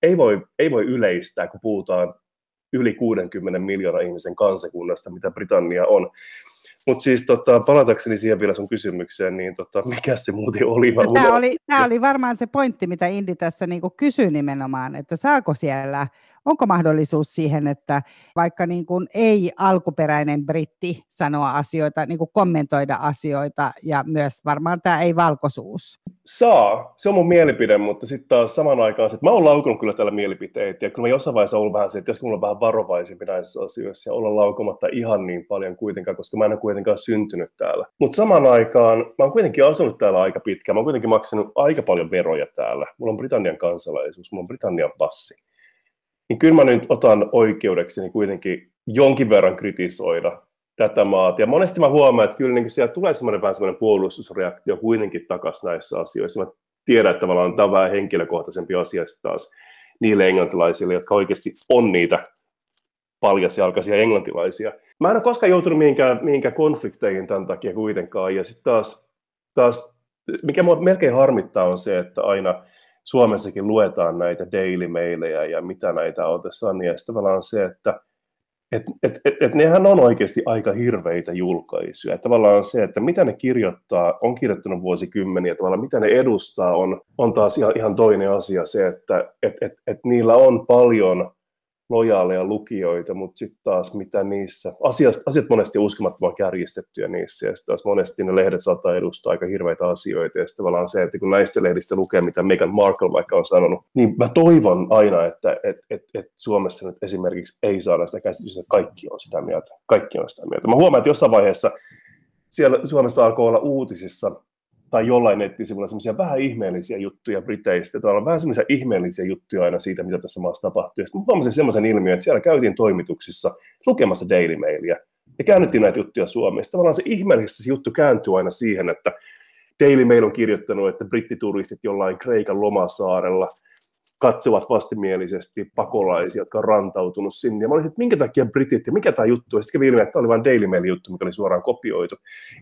ei voi, ei voi yleistää, kun puhutaan yli 60 miljoonaa ihmisen kansakunnasta, mitä Britannia on. Mutta siis tota, palatakseni siihen vielä sun kysymykseen, niin tota, mikä se muuten oli? Mä tämä, oli tämä oli varmaan se pointti, mitä Indi tässä niinku kysyi nimenomaan, että saako siellä onko mahdollisuus siihen, että vaikka niin kuin ei alkuperäinen britti sanoa asioita, niin kuin kommentoida asioita ja myös varmaan tämä ei-valkoisuus? Saa, se on mun mielipide, mutta sitten taas saman aikaan, että mä oon laukunut kyllä tällä mielipiteitä ja kyllä mä jossain vaiheessa ollut vähän se, että jos mulla on vähän varovaisempi näissä asioissa ja olla laukomatta ihan niin paljon kuitenkaan, koska mä en ole kuitenkaan syntynyt täällä. Mutta saman aikaan mä oon kuitenkin asunut täällä aika pitkään, mä oon kuitenkin maksanut aika paljon veroja täällä. Mulla on Britannian kansalaisuus, mulla on Britannian passi niin kyllä mä nyt otan oikeudekseni kuitenkin jonkin verran kritisoida tätä maata. Ja monesti mä huomaan, että kyllä niin siellä tulee semmoinen vähän semmoinen puolustusreaktio kuitenkin takaisin näissä asioissa. Mä tiedän, että tavallaan tämä on vähän henkilökohtaisempi asia taas niille englantilaisille, jotka oikeasti on niitä paljasjalkaisia englantilaisia. Mä en ole koskaan joutunut mihinkään, mihinkään konflikteihin tämän takia kuitenkaan. Ja sitten taas, taas, mikä mua melkein harmittaa on se, että aina Suomessakin luetaan näitä daily mailejä ja mitä näitä on tässä on, sitten tavallaan se, että et, et, et, et nehän on oikeasti aika hirveitä julkaisuja. Et tavallaan se, että mitä ne kirjoittaa, on kirjoittanut vuosikymmeniä, tavallaan mitä ne edustaa, on, on taas ihan, ihan toinen asia se, että et, et, et niillä on paljon lojaaleja lukijoita, mutta sitten taas mitä niissä, asiat, asiat monesti uskomattoman kärjistettyjä niissä, ja taas monesti ne lehdet saattaa edustaa aika hirveitä asioita, ja sitten tavallaan se, että kun näistä lehdistä lukee, mitä Meghan Markle vaikka on sanonut, niin mä toivon aina, että et, et, et Suomessa nyt esimerkiksi ei saada sitä käsitystä, että kaikki on sitä mieltä, kaikki on sitä mieltä. Mä huomaan, että jossain vaiheessa siellä Suomessa alkoi olla uutisissa tai jollain nettisivulla semmoisia vähän ihmeellisiä juttuja Briteistä. On vähän semmoisia ihmeellisiä juttuja aina siitä, mitä tässä maassa tapahtuu. Sitten huomasin semmoisen ilmiön, että siellä käytiin toimituksissa lukemassa Daily Mailia. ja käännettiin näitä juttuja Suomeen. Sitten tavallaan se ihmeellisesti se juttu kääntyy aina siihen, että Daily Mail on kirjoittanut, että brittituristit jollain Kreikan lomasaarella katsovat vastenmielisesti pakolaisia, jotka on rantautunut sinne. Ja mä olisin, että minkä takia britit ja mikä tämä juttu Ja sitten kävi ilmi, että tämä oli vain Daily Mail juttu, mikä oli suoraan kopioitu.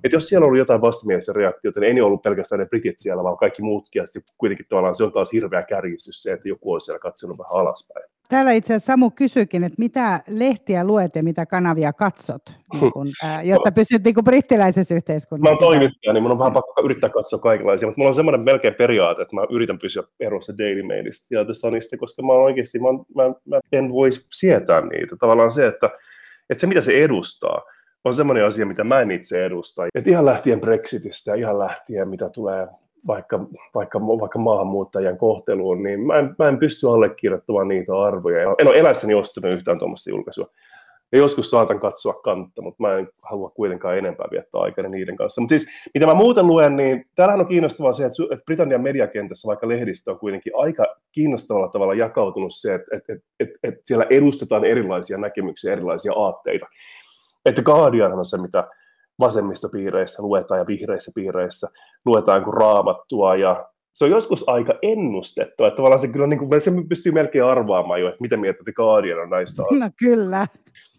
Että jos siellä oli jotain vastenmielistä reaktiota, niin ei ollut pelkästään ne britit siellä, vaan kaikki muutkin. Ja sitten kuitenkin tavallaan se on taas hirveä kärjistys se, että joku on siellä katsonut vähän alaspäin. Täällä itse asiassa Samu kysyikin, että mitä lehtiä luet ja mitä kanavia katsot, niin kun, ää, jotta pysyt niin kuin brittiläisessä yhteiskunnassa. Mä oon toimittaja, niin mun on vähän pakko yrittää katsoa kaikenlaisia, mutta mulla on semmoinen melkein periaate, että mä yritän pysyä erossa Daily Mailista ja The Sunista, koska mä oikeasti, mä, mä, mä en voisi sietää niitä. Tavallaan se, että, että se mitä se edustaa, on semmoinen asia, mitä mä en itse edusta. Et ihan lähtien Brexitistä ja ihan lähtien, mitä tulee vaikka, vaikka, vaikka maahanmuuttajien kohteluun, niin mä en, mä en pysty allekirjoittamaan niitä arvoja. En ole elässäni ostanut yhtään tuommoista julkaisua. Ja joskus saatan katsoa kantta, mutta mä en halua kuitenkaan enempää viettää aikaa niiden kanssa. Mutta siis, mitä mä muuten luen, niin täällähän on kiinnostavaa se, että Britannian mediakentässä, vaikka lehdistö on kuitenkin aika kiinnostavalla tavalla jakautunut se, että, että, että, että, että siellä edustetaan erilaisia näkemyksiä, erilaisia aatteita. Että Guardian on se, mitä vasemmistopiireissä luetaan ja vihreissä piireissä luetaan kuin raamattua ja se on joskus aika ennustettu, että tavallaan se kyllä niin kuin, se pystyy melkein arvaamaan jo, että mitä mieltä The Guardian on näistä asioista. No kyllä.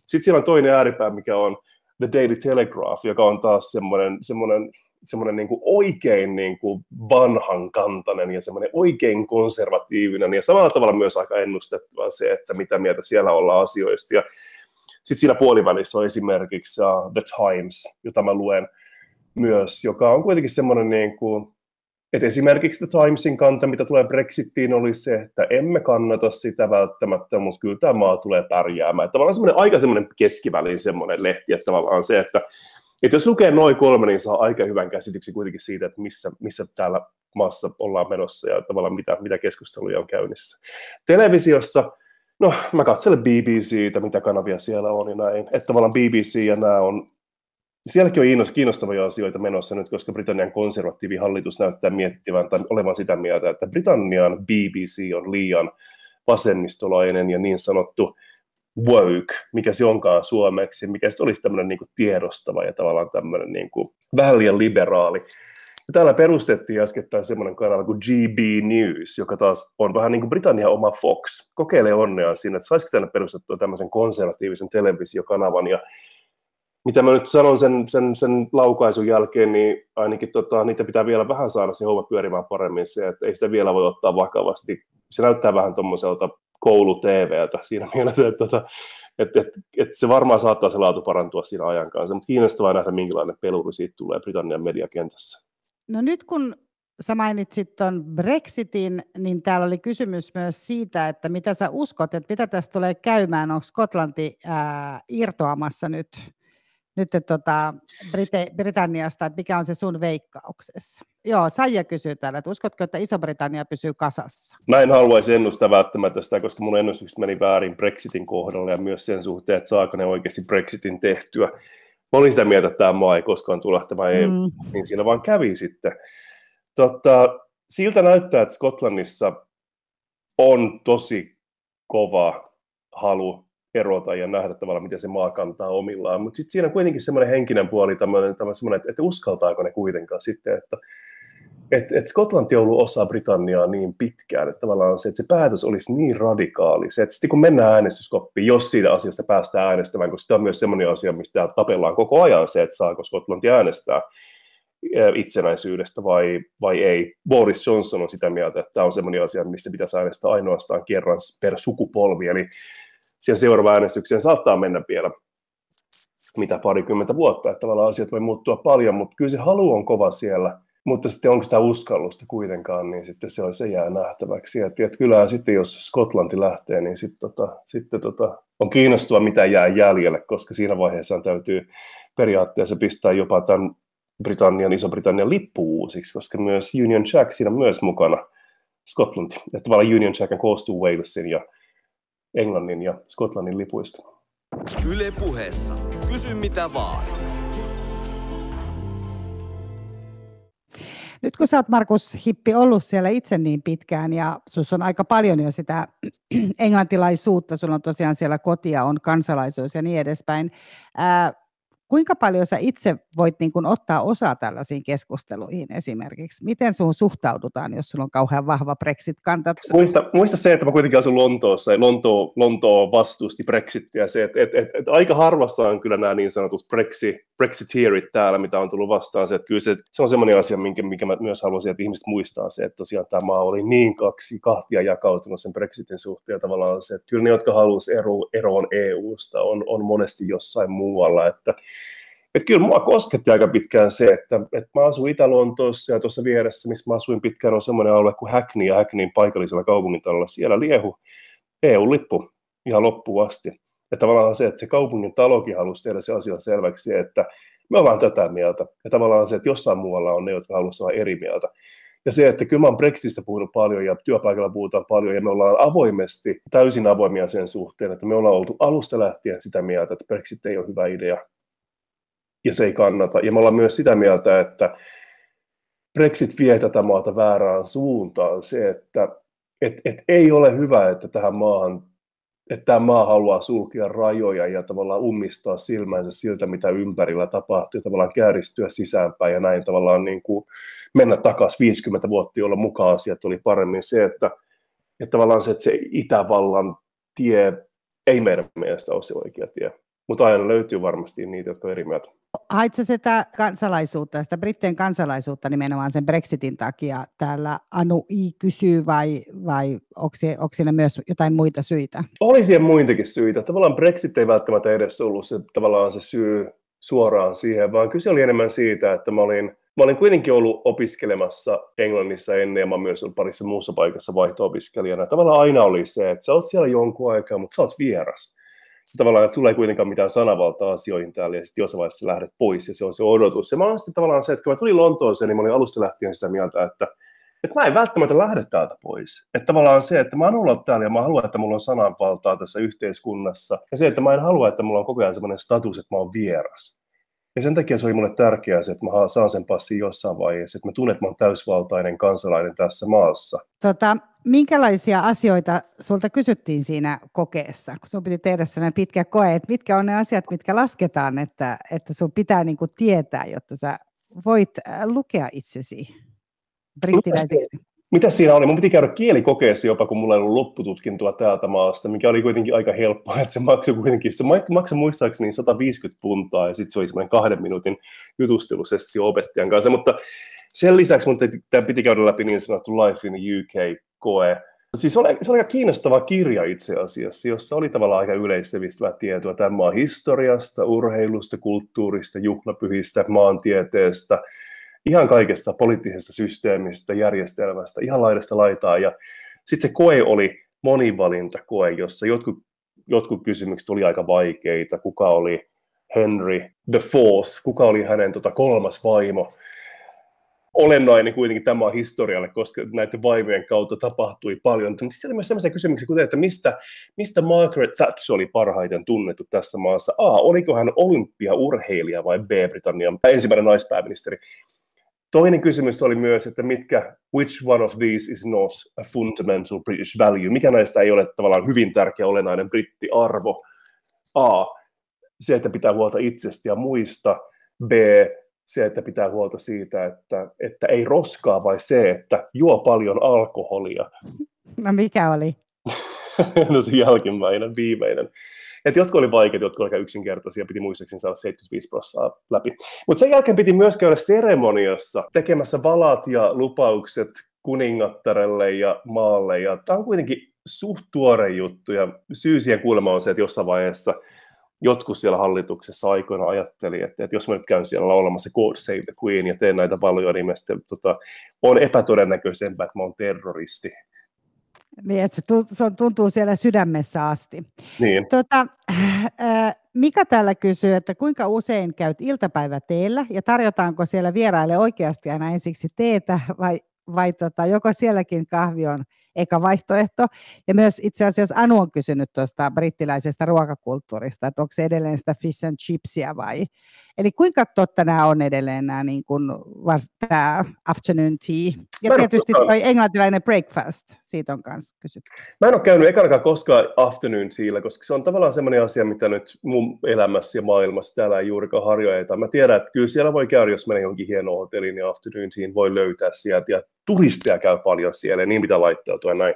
Sitten siellä on toinen ääripää, mikä on The Daily Telegraph, joka on taas semmoinen, semmoinen, semmoinen niin kuin oikein niin kuin vanhan kantainen ja semmoinen oikein konservatiivinen ja samalla tavalla myös aika ennustettua se, että mitä mieltä siellä ollaan asioista. Ja sitten siinä puolivälissä on esimerkiksi uh, The Times, jota mä luen myös, joka on kuitenkin semmoinen, niin kuin, että esimerkiksi The Timesin kanta, mitä tulee Brexittiin, oli se, että emme kannata sitä välttämättä, mutta kyllä tämä maa tulee pärjäämään. Että tavallaan semmoinen aika semmoinen keskivälin semmoinen lehti, että tavallaan se, että, että jos lukee noin kolme, niin saa aika hyvän käsityksen kuitenkin siitä, että missä, missä täällä maassa ollaan menossa ja tavallaan mitä, mitä keskusteluja on käynnissä. Televisiossa No, mä katselen BBCtä, mitä kanavia siellä on ja näin. Että tavallaan BBC ja nämä on, sielläkin on kiinnostavia asioita menossa nyt, koska Britannian konservatiivihallitus näyttää miettivän tai olevan sitä mieltä, että Britannian BBC on liian vasemmistolainen ja niin sanottu woke, mikä se onkaan suomeksi, mikä se olisi tämmöinen niin kuin tiedostava ja tavallaan tämmöinen niin kuin vähän liian liberaali. Täällä perustettiin äskettäin semmoinen kanava kuin GB News, joka taas on vähän niin kuin Britannian oma Fox. Kokeile onnea siinä, että saisiko tänne perustettua tämmöisen konservatiivisen televisiokanavan. Ja mitä mä nyt sanon sen, sen, sen laukaisun jälkeen, niin ainakin tota, niitä pitää vielä vähän saada se homma pyörimään paremmin. Se, että ei sitä vielä voi ottaa vakavasti. Se näyttää vähän tuommoiselta koulu-TVltä siinä mielessä, että, että, että, että, että se varmaan saattaa se laatu parantua siinä ajan kanssa, mutta kiinnostavaa nähdä, minkälainen peluri siitä tulee Britannian mediakentässä. No nyt kun sä mainitsit tuon Brexitin, niin täällä oli kysymys myös siitä, että mitä sä uskot, että mitä tästä tulee käymään, onko Skotlanti ää, irtoamassa nyt, nyt tota, Brite, Britanniasta, että mikä on se sun veikkauksessa? Joo, Saija kysyy täällä, että uskotko, että Iso-Britannia pysyy kasassa? Mä en haluaisi ennustaa välttämättä sitä, koska mun ennustukset meni väärin Brexitin kohdalla ja myös sen suhteen, että saako ne oikeasti Brexitin tehtyä mä olin sitä mieltä, että tämä maa ei koskaan tule lähtemään EU, mm. niin siinä vaan kävi sitten. Totta, siltä näyttää, että Skotlannissa on tosi kova halu erota ja nähdä tavallaan, miten se maa kantaa omillaan. Mutta sitten siinä on kuitenkin semmoinen henkinen puoli, tämmöinen, tämmöinen, että uskaltaako ne kuitenkaan sitten, että että et Skotlanti on ollut osa Britanniaa niin pitkään, että tavallaan se, että se päätös olisi niin radikaali, se, että sitten kun mennään äänestyskoppiin, jos siitä asiasta päästään äänestämään, koska tämä on myös sellainen asia, mistä tapellaan koko ajan se, että saako Skotlanti äänestää itsenäisyydestä vai, vai ei. Boris Johnson on sitä mieltä, että tämä on sellainen asia, mistä pitäisi äänestää ainoastaan kerran per sukupolvi, eli siihen seuraavaan äänestykseen saattaa mennä vielä mitä parikymmentä vuotta, että tavallaan asiat voi muuttua paljon, mutta kyllä se halu on kova siellä – mutta sitten onko sitä uskallusta kuitenkaan, niin sitten se, se jää nähtäväksi. Ja tiedät, kyllä sitten jos Skotlanti lähtee, niin sitten, tota, sitten tota, on kiinnostava, mitä jää jäljelle, koska siinä vaiheessa täytyy periaatteessa pistää jopa tämän Britannian, Iso-Britannian lippu uusiksi, koska myös Union Jack siinä on myös mukana Skotlanti. Että tavallaan Union Jack koostuu Walesin ja Englannin ja Skotlannin lipuista. Yle puheessa. Kysy mitä vaan. Nyt kun sä oot Markus Hippi ollut siellä itse niin pitkään ja sus on aika paljon jo sitä englantilaisuutta, sulla on tosiaan siellä kotia, on kansalaisuus ja niin edespäin. Ää, kuinka paljon sä itse voit niin kuin ottaa osaa tällaisiin keskusteluihin esimerkiksi? Miten sun suhtaudutaan, jos sulla on kauhean vahva Brexit-kanta? Muista, muista se, että mä kuitenkin asun Lontoossa ja Lonto, Lonto vastusti Brexittiä. Se, että et, et, et aika harvassa on kyllä nämä niin sanotut Brexit, Brexiteerit täällä, mitä on tullut vastaan. Se, että kyllä se, se on semmoinen asia, minkä, minkä mä myös haluaisin, että ihmiset muistaa se, että tosiaan tämä maa oli niin kaksi kahtia jakautunut sen Brexitin suhteen tavallaan se, että kyllä ne, jotka haluaisivat ero, eroon EU-sta, on, on monesti jossain muualla, että et kyllä mua kosketti aika pitkään se, että, että mä asuin Itä-Lontoossa ja tuossa vieressä, missä mä asuin pitkään, on semmoinen alue kuin Hackney ja Hackneyin paikallisella kaupungintalolla. Siellä liehu EU-lippu ihan loppuun asti. Ja tavallaan se, että se kaupungin talokin halusi tehdä se asia selväksi, että me ollaan tätä mieltä. Ja tavallaan se, että jossain muualla on ne, jotka haluaisivat olla eri mieltä. Ja se, että kyllä mä oon Brexitistä puhunut paljon ja työpaikalla puhutaan paljon ja me ollaan avoimesti, täysin avoimia sen suhteen, että me ollaan oltu alusta lähtien sitä mieltä, että Brexit ei ole hyvä idea ja se ei kannata. Ja me ollaan myös sitä mieltä, että Brexit vie tätä maata väärään suuntaan. Se, että et, et ei ole hyvä, että tähän maahan että tämä maa haluaa sulkea rajoja ja tavallaan ummistaa silmänsä siltä, mitä ympärillä tapahtuu, ja tavallaan kääristyä sisäänpäin ja näin tavallaan niin kuin mennä takaisin 50 vuotta, jolloin mukaan asiat oli paremmin. Se, että, että tavallaan se, että se Itävallan tie ei meidän mielestä ole se oikea tie. Mutta aina löytyy varmasti niitä, jotka on eri mieltä. Haitse sitä kansalaisuutta, sitä Britteen kansalaisuutta nimenomaan sen Brexitin takia täällä Anu I kysyy vai, vai onko siinä myös jotain muita syitä? Oli siihen muitakin syitä. Tavallaan Brexit ei välttämättä edes ollut se, tavallaan se syy suoraan siihen, vaan kyse oli enemmän siitä, että mä olin, mä olin kuitenkin ollut opiskelemassa Englannissa ennen ja mä myös ollut parissa muussa paikassa vaihto-opiskelijana. Tavallaan aina oli se, että sä oot siellä jonkun aikaa, mutta sä oot vieras tavallaan, että sulla ei kuitenkaan mitään sanavaltaa asioihin täällä, ja sitten jossain vaiheessa lähdet pois, ja se on se odotus. Ja mä olen sitten tavallaan se, että kun mä tulin Lontooseen, niin mä olin alusta lähtien sitä mieltä, että, että mä en välttämättä lähde täältä pois. Että tavallaan se, että mä haluan olla täällä, ja mä haluan, että mulla on sananvaltaa tässä yhteiskunnassa, ja se, että mä en halua, että mulla on koko ajan sellainen status, että mä oon vieras. Ja sen takia se oli mulle tärkeää se, että mä saan sen passin jossain vaiheessa, että mä tunnen, että mä oon täysvaltainen kansalainen tässä maassa. Tota, minkälaisia asioita sulta kysyttiin siinä kokeessa, kun sun piti tehdä sellainen pitkä koe, että mitkä on ne asiat, mitkä lasketaan, että, että sun pitää niin kuin tietää, jotta sä voit äh, lukea itsesi brittiläiseksi? Mitä siinä oli? Mun piti käydä kielikokeessa jopa, kun mulla ei ollut loppututkintoa täältä maasta, mikä oli kuitenkin aika helppoa, että se maksoi kuitenkin, se maksoi muistaakseni 150 puntaa ja sitten se oli semmoinen kahden minuutin jutustelusessio opettajan kanssa, mutta sen lisäksi mun piti käydä läpi niin sanottu Life in the UK-koe, Siis se oli, se oli aika kiinnostava kirja itse asiassa, jossa oli tavallaan aika yleisevistävää tietoa tämän maan historiasta, urheilusta, kulttuurista, juhlapyhistä, maantieteestä, ihan kaikesta poliittisesta systeemistä, järjestelmästä, ihan laidasta laitaa. Ja sitten se koe oli monivalintakoe, jossa jotkut, jotkut kysymykset oli aika vaikeita. Kuka oli Henry the Fourth, kuka oli hänen tota, kolmas vaimo. Olennainen kuitenkin tämä on historialle, koska näiden vaimojen kautta tapahtui paljon. Siis oli myös sellaisia kysymyksiä, kuten, että mistä, mistä Margaret Thatcher oli parhaiten tunnettu tässä maassa? A, oliko hän olympiaurheilija vai B, Britannian ensimmäinen naispääministeri? Toinen kysymys oli myös, että mitkä, which one of these is not a fundamental British value? Mikä näistä ei ole tavallaan hyvin tärkeä olennainen brittiarvo? A, se, että pitää huolta itsestä ja muista. B, se, että pitää huolta siitä, että, että ei roskaa, vai se, että juo paljon alkoholia. No mikä oli? no se jälkimmäinen, viimeinen. Et jotkut oli vaikeita, jotkut oli aika yksinkertaisia, piti muistaakseni saada 75 prosenttia läpi. Mutta sen jälkeen piti myös käydä seremoniassa tekemässä valat ja lupaukset kuningattarelle ja maalle. Ja tämä on kuitenkin suht tuore juttu, ja syy siihen kuulemma on se, että jossain vaiheessa jotkut siellä hallituksessa aikoina ajatteli, että, että jos mä nyt käyn siellä laulamassa God Save the Queen ja teen näitä valoja, niin sitten tota, on epätodennäköisempää, että mä oon terroristi. Niin, että se tuntuu siellä sydämessä asti. Niin. Tota, äh, Mika täällä kysyy, että kuinka usein käyt iltapäiväteellä ja tarjotaanko siellä vieraille oikeasti aina ensiksi teetä vai, vai tota, joko sielläkin kahvi on eka vaihtoehto. Ja myös itse asiassa Anu on kysynyt tuosta brittiläisestä ruokakulttuurista, että onko se edelleen sitä fish and chipsia vai Eli kuinka totta nämä on edelleen nämä niin kuin vasta afternoon tea? Ja tietysti tuo englantilainen breakfast, siitä on myös kysytty. Mä en ole käynyt ekanakaan koskaan afternoon tealla, koska se on tavallaan semmoinen asia, mitä nyt mun elämässä ja maailmassa täällä ei juurikaan harjoita. Mä tiedän, että kyllä siellä voi käydä, jos menee johonkin hienoon hotelliin, niin afternoon tea voi löytää sieltä. Ja turisteja käy paljon siellä, ja niin pitää laittautua näin.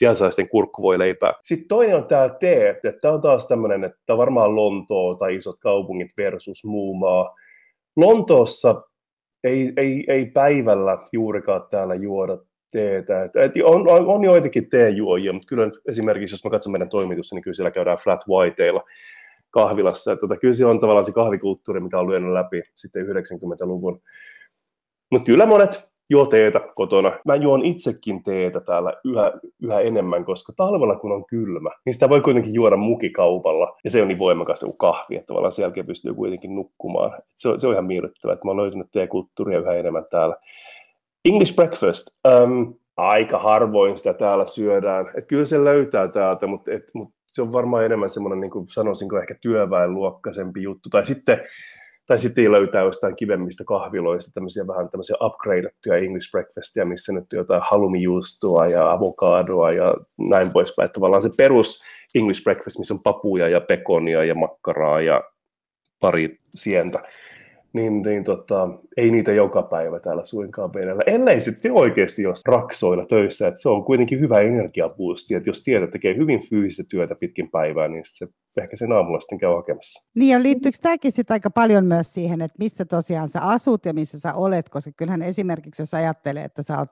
Siellä saa sitten kurkku voi leipää. Sitten toinen on tämä tee, että tämä on taas tämmöinen, että varmaan Lontoo tai isot kaupungit versus muu maa. Lontoossa ei, ei, ei päivällä juurikaan täällä juoda teetä. Et, et on, on, on joitakin teejuojia, mutta kyllä nyt esimerkiksi, jos mä katson meidän toimitusta, niin kyllä siellä käydään flat whiteilla kahvilassa. Että tota, kyllä se on tavallaan se kahvikulttuuri, mikä on lyönyt läpi sitten 90-luvun. Mutta kyllä monet juo teetä kotona. Mä juon itsekin teetä täällä yhä, yhä enemmän, koska talvella kun on kylmä, niin sitä voi kuitenkin juoda mukikaupalla. Ja se on niin voimakasta kuin kahvi, että tavallaan sen jälkeen pystyy kuitenkin nukkumaan. Se on, se on ihan miellyttävää, että mä oon löytänyt teekulttuuria yhä enemmän täällä. English breakfast. Um, aika harvoin sitä täällä syödään. Et kyllä se löytää täältä, mutta, et, mutta se on varmaan enemmän semmoinen, niin kuin sanoisinko, ehkä työväenluokkaisempi juttu. Tai sitten tai sitten löytää jostain kivemmistä kahviloista tämmöisiä vähän tämmöisiä upgradeattuja English breakfastia, missä nyt jotain halumijuustoa ja avokadoa ja näin poispäin. Että tavallaan se perus English breakfast, missä on papuja ja pekonia ja makkaraa ja pari sientä, niin, niin tota, ei niitä joka päivä täällä suinkaan vedellä. Ellei sitten oikeasti jos raksoilla töissä, että se on kuitenkin hyvä energiapuusti, että jos tiedät, tekee hyvin fyysistä työtä pitkin päivää, niin se ehkä sen aamulla sitten käy hakemassa. Niin ja liittyykö tämäkin sitten aika paljon myös siihen, että missä tosiaan sä asut ja missä sä olet, koska kyllähän esimerkiksi jos ajattelee, että sä oot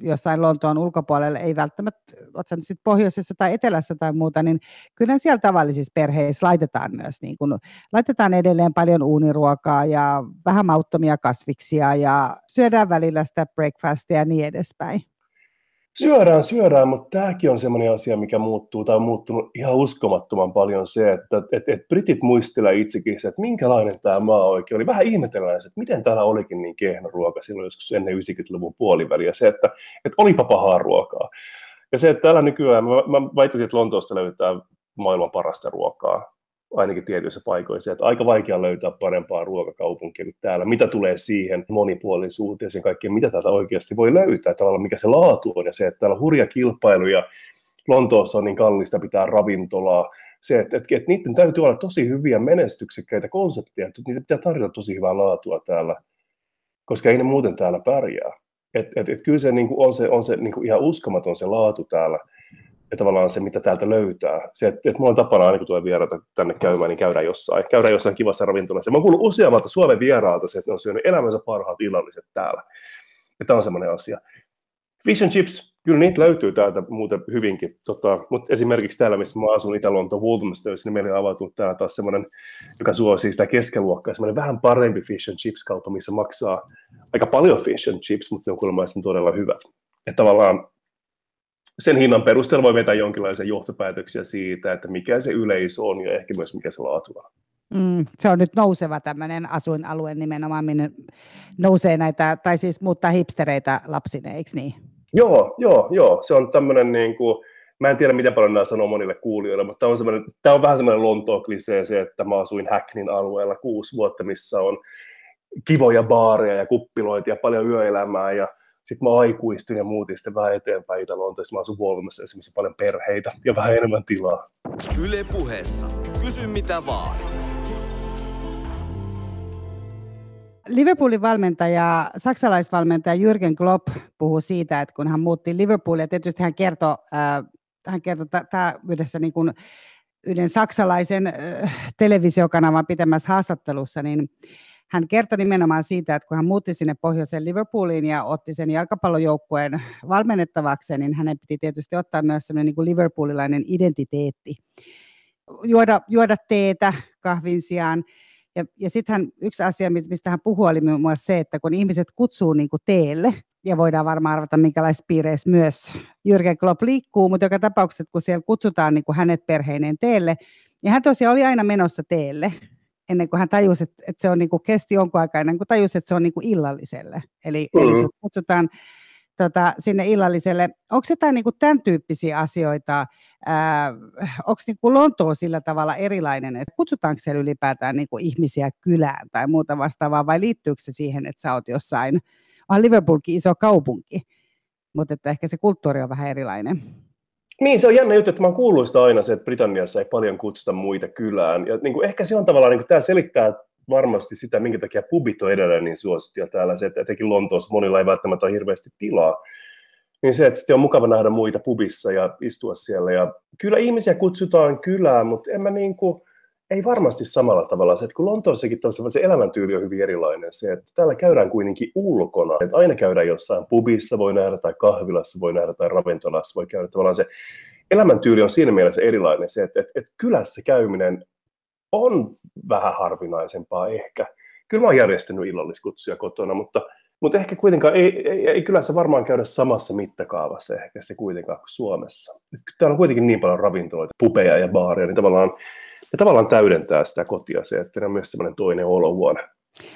jossain Lontoon ulkopuolella, ei välttämättä, oot sä nyt sitten pohjoisessa tai etelässä tai muuta, niin kyllähän siellä tavallisissa perheissä laitetaan myös, niin kun, laitetaan edelleen paljon uuniruokaa ja vähän mauttomia kasviksia ja syödään välillä sitä breakfastia ja niin edespäin. Syödään, syödään, mutta tämäkin on sellainen asia, mikä muuttuu tai on muuttunut ihan uskomattoman paljon se, että et, et britit muistelee itsekin se, että minkälainen tämä maa oikein oli. Vähän ihmetellään se, että miten täällä olikin niin kehno ruoka silloin joskus ennen 90-luvun puoliväliä. Se, että, että olipa pahaa ruokaa. Ja se, että täällä nykyään, mä, mä väittäisin, että Lontoosta löytää maailman parasta ruokaa ainakin tietyissä paikoissa, että aika vaikea löytää parempaa ruokakaupunkia kuin täällä. Mitä tulee siihen monipuolisuuteen ja sen kaikkeen, mitä täältä oikeasti voi löytää, tavallaan mikä se laatu on ja se, että täällä on hurja kilpailu ja Lontoossa on niin kallista pitää ravintolaa, se, että, että, että niiden täytyy olla tosi hyviä menestyksekkäitä konsepteja, että niitä pitää tarjota tosi hyvää laatua täällä, koska ei ne muuten täällä pärjää. Et, et, et kyllä se niin kuin on se, on se niin kuin ihan uskomaton se laatu täällä ja tavallaan se, mitä täältä löytää. Se, että, että mulla on tapana aina, kun tulee vieraita tänne käymään, niin käydään jossain, käydään jossain kivassa ravintolassa. Mä oon kuullut useammalta Suomen vieraalta se, että ne on syönyt elämänsä parhaat illalliset täällä. Ja tämä on semmoinen asia. Fish and chips, kyllä niitä löytyy täältä muuten hyvinkin. Tota, mutta esimerkiksi täällä, missä mä asun Walthamstoissa, niin meillä on avautunut täällä taas semmoinen, joka suosii sitä keskiluokkaa, semmoinen vähän parempi fish and chips kauppa, missä maksaa aika paljon fish and chips, mutta ne on kuulemma todella hyvät. Että tavallaan sen hinnan perusteella voi vetää jonkinlaisia johtopäätöksiä siitä, että mikä se yleisö on ja ehkä myös mikä se laatu on. Mm, se on nyt nouseva tämmöinen asuinalue nimenomaan, minne nousee näitä, tai siis muuttaa hipstereitä lapsine, eikö niin? Joo, joo, joo. Se on tämmöinen niin kuin, mä en tiedä miten paljon nämä sanoo monille kuulijoille, mutta tämä on, tämä on vähän semmoinen klisee se, että mä asuin Hacknin alueella kuusi vuotta, missä on kivoja baareja ja kuppiloita ja paljon yöelämää ja sitten mä aikuistuin ja muutin sitten vähän eteenpäin Itä-Lontoissa. Mä asun Volvomassa esimerkiksi paljon perheitä ja vähän enemmän tilaa. Yle puheessa. Kysy mitä vaan. Liverpoolin valmentaja, saksalaisvalmentaja Jürgen Klopp puhuu siitä, että kun hän muutti Liverpoolia, tietysti hän kertoi, äh, hän kertoi tämä yhdessä niin kuin yhden saksalaisen äh, televisiokanavan pitämässä haastattelussa, niin hän kertoi nimenomaan siitä, että kun hän muutti sinne pohjoiseen Liverpooliin ja otti sen jalkapallojoukkueen valmennettavakseen, niin hänen piti tietysti ottaa myös sellainen niin kuin liverpoolilainen identiteetti. Juoda, juoda teetä kahvin sijaan. Ja, ja sitten yksi asia, mistä hän puhui, oli muun muassa se, että kun ihmiset kutsuu niin kuin teelle, ja voidaan varmaan arvata, minkälaisissa piireissä myös Jürgen Klopp liikkuu, mutta joka tapauksessa, kun siellä kutsutaan niin kuin hänet perheineen teelle, niin hän tosiaan oli aina menossa teelle, ennen kuin hän tajusi, että, että se on niin kuin, kesti jonkun aikaa ennen kuin tajusi, että se on niin kuin illalliselle. Eli, mm-hmm. eli kutsutaan tota, sinne illalliselle. Onko jotain niin kuin tämän tyyppisiä asioita, onko niin kuin Lontoo sillä tavalla erilainen, että kutsutaanko siellä ylipäätään niin kuin ihmisiä kylään tai muuta vastaavaa, vai liittyykö se siihen, että sä oot jossain, on Liverpoolkin iso kaupunki, mutta että ehkä se kulttuuri on vähän erilainen. Niin, se on jännä juttu, että mä oon kuullut sitä aina se, että Britanniassa ei paljon kutsuta muita kylään. Ja niin kuin ehkä se on tavallaan, niin kuin, tämä selittää varmasti sitä, minkä takia pubit on edelleen niin suosittuja täällä, se, että etenkin Lontoossa monilla ei välttämättä ole hirveästi tilaa. Niin se, että sitten on mukava nähdä muita pubissa ja istua siellä. Ja kyllä ihmisiä kutsutaan kylään, mutta en mä niin kuin, ei varmasti samalla tavalla. Se, että kun Lontoossakin se elämäntyyli on hyvin erilainen. Se, että täällä käydään kuitenkin ulkona. Että aina käydään jossain pubissa, voi nähdä, tai kahvilassa voi nähdä, tai ravintolassa voi käydä. Tavallaan se elämäntyyli on siinä mielessä erilainen. Se, että, että, että kylässä käyminen on vähän harvinaisempaa ehkä. Kyllä mä oon järjestänyt illalliskutsuja kotona, mutta, mutta ehkä kuitenkaan ei, ei, ei kylässä varmaan käydä samassa mittakaavassa ehkä se kuitenkaan kuin Suomessa. Täällä on kuitenkin niin paljon ravintoloita, pubeja ja baareja, niin tavallaan, ne tavallaan täydentää sitä kotia se, että ne on myös semmoinen toinen olohuone.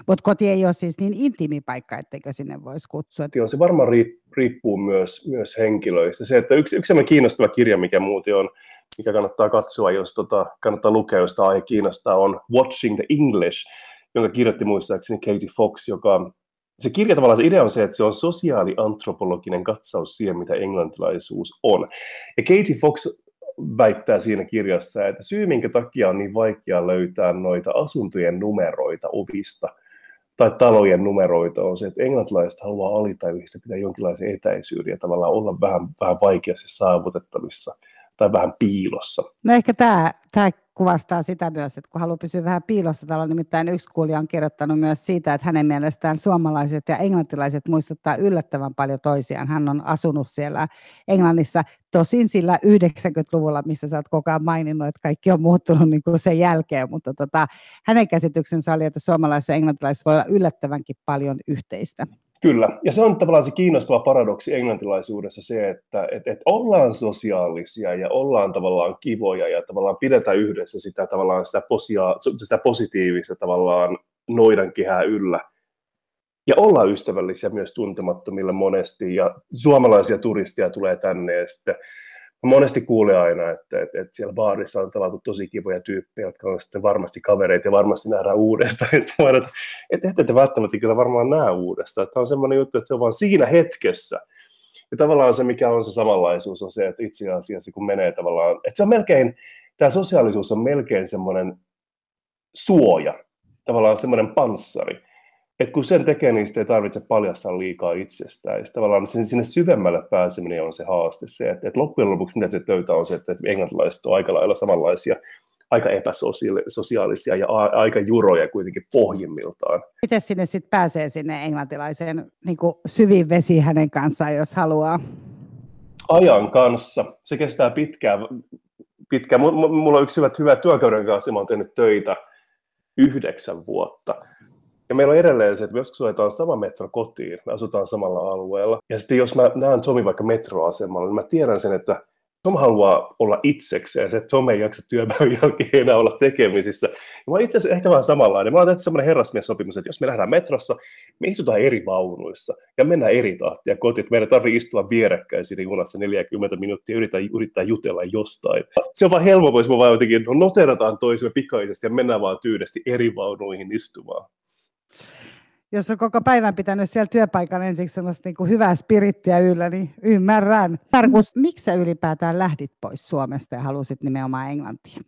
Mutta koti ei ole siis niin intiimi paikka, etteikö sinne voisi kutsua. Joo, se varmaan riippuu myös, myös henkilöistä. Se, että yksi, yksi kiinnostava kirja, mikä muuten on, mikä kannattaa katsoa, jos tota, kannattaa lukea, jos tämä aihe kiinnostaa, on Watching the English, jonka kirjoitti muistaakseni Katie Fox, joka se kirja tavallaan se idea on se, että se on sosiaaliantropologinen katsaus siihen, mitä englantilaisuus on. Ja Katie Fox väittää siinä kirjassa, että syy, minkä takia on niin vaikea löytää noita asuntojen numeroita ovista tai talojen numeroita on se, että englantilaiset haluaa alitajuisesti pitää jonkinlaisen etäisyyden ja tavallaan olla vähän, vähän vaikeasti saavutettavissa tai vähän piilossa. No ehkä tämä, tämä kuvastaa sitä myös, että kun haluaa pysyä vähän piilossa, täällä on nimittäin yksi kuulija on kirjoittanut myös siitä, että hänen mielestään suomalaiset ja englantilaiset muistuttaa yllättävän paljon toisiaan. Hän on asunut siellä Englannissa tosin sillä 90-luvulla, missä sä oot koko ajan maininnut, että kaikki on muuttunut niin kuin sen jälkeen, mutta tota, hänen käsityksensä oli, että suomalaiset ja englantilaiset voi olla yllättävänkin paljon yhteistä. Kyllä, ja se on tavallaan se kiinnostava paradoksi englantilaisuudessa se, että et, et ollaan sosiaalisia ja ollaan tavallaan kivoja ja tavallaan pidetään yhdessä sitä tavallaan sitä, posia, sitä positiivista tavallaan noidankehää yllä. Ja ollaan ystävällisiä myös tuntemattomille monesti ja suomalaisia turistia tulee tänne ja sitten monesti kuulee aina, että, että, että siellä baarissa on tavattu tosi kivoja tyyppejä, jotka on sitten varmasti kavereita ja varmasti nähdään uudestaan. Että, ette te välttämättä kyllä varmaan näe uudestaan. Tämä on semmoinen juttu, että se on vaan siinä hetkessä. Ja tavallaan se, mikä on se samanlaisuus, on se, että itse asiassa kun menee tavallaan, että se on melkein, tämä sosiaalisuus on melkein semmoinen suoja, tavallaan semmoinen panssari et kun sen tekee, niin sitä ei tarvitse paljastaa liikaa itsestään. Ja tavallaan sen, sinne syvemmälle pääseminen on se haaste. Se, että, että loppujen lopuksi mitä se löytää on se, että, että englantilaiset on aika lailla samanlaisia, aika epäsosiaalisia ja a, aika juroja kuitenkin pohjimmiltaan. Miten sinne sitten pääsee sinne englantilaiseen niin syviin vesiin hänen kanssaan, jos haluaa? Ajan kanssa. Se kestää pitkään. pitkään. Mulla on yksi hyvä, hyvä työkauden kanssa, mä oon tehnyt töitä yhdeksän vuotta ja meillä on edelleen se, että joskus ajetaan sama metro kotiin, me asutaan samalla alueella. Ja sitten jos mä näen Tomi vaikka metroasemalla, niin mä tiedän sen, että Tom haluaa olla itsekseen, se, Tom ei jaksa työpäivän jälkeen enää olla tekemisissä. Ja mä itse asiassa ehkä vähän samanlainen. Mä oon tehty semmoinen herrasmies-sopimus, että jos me lähdään metrossa, me istutaan eri vaunuissa ja mennään eri tahtia kotiin, että meidän tarvii istua vierekkäin siinä junassa 40 minuuttia ja yrittää, yrittää jutella jostain. Se on vaan helppo, jos me vaan jotenkin no, noterataan toisemme pikaisesti ja mennään vaan tyydesti eri vaunuihin istumaan jos on koko päivän pitänyt siellä työpaikalla ensiksi sellaista niin kuin hyvää spirittiä yllä, niin ymmärrän. Markus, miksi sä ylipäätään lähdit pois Suomesta ja halusit nimenomaan Englantia?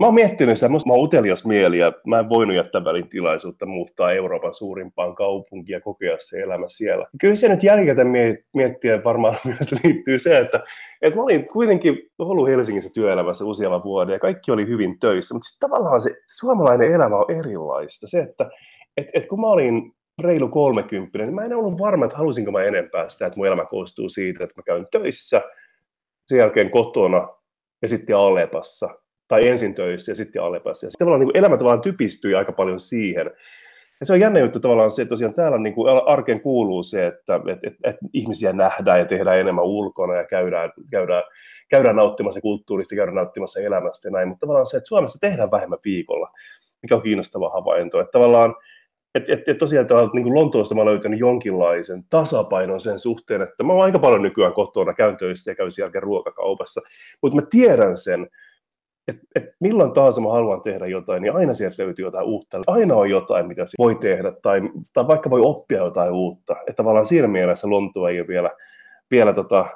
Mä oon miettinyt sitä, mä oon utelias mieli ja mä en voinut jättää välin tilaisuutta muuttaa Euroopan suurimpaan kaupunkiin ja kokea se elämä siellä. Kyllä se nyt jälkikäteen miettiä varmaan myös liittyy se, että, että mä olin kuitenkin ollut Helsingissä työelämässä useamman vuoden ja kaikki oli hyvin töissä, mutta tavallaan se suomalainen elämä on erilaista. Se, että et, et kun mä olin reilu 30, niin mä en ollut varma, että halusinko mä enempää sitä, että mun elämä koostuu siitä, että mä käyn töissä, sen jälkeen kotona ja sitten Alepassa, tai ensin töissä ja sitten Alepassa. Ja sitten tavallaan niin elämä tavallaan typistyi aika paljon siihen. Ja se on jännä juttu tavallaan se, että tosiaan täällä niin kuin arkeen kuuluu se, että että että että ihmisiä nähdään ja tehdään enemmän ulkona ja käydään, käydään, käydään nauttimassa kulttuurista, käydään nauttimassa elämästä ja näin, mutta tavallaan se, että Suomessa tehdään vähemmän viikolla, mikä on kiinnostava havainto. Että tavallaan et, et, et tosiaan että niin Lontoosta mä olen löytänyt jonkinlaisen tasapainon sen suhteen, että mä oon aika paljon nykyään kotona, käyn töissä ja käyn sen jälkeen ruokakaupassa, mutta mä tiedän sen, että et milloin taas mä haluan tehdä jotain, niin aina sieltä löytyy jotain uutta. Aina on jotain, mitä voi tehdä, tai, tai vaikka voi oppia jotain uutta. Että tavallaan siinä mielessä Lontoa ei ole vielä, vielä tota,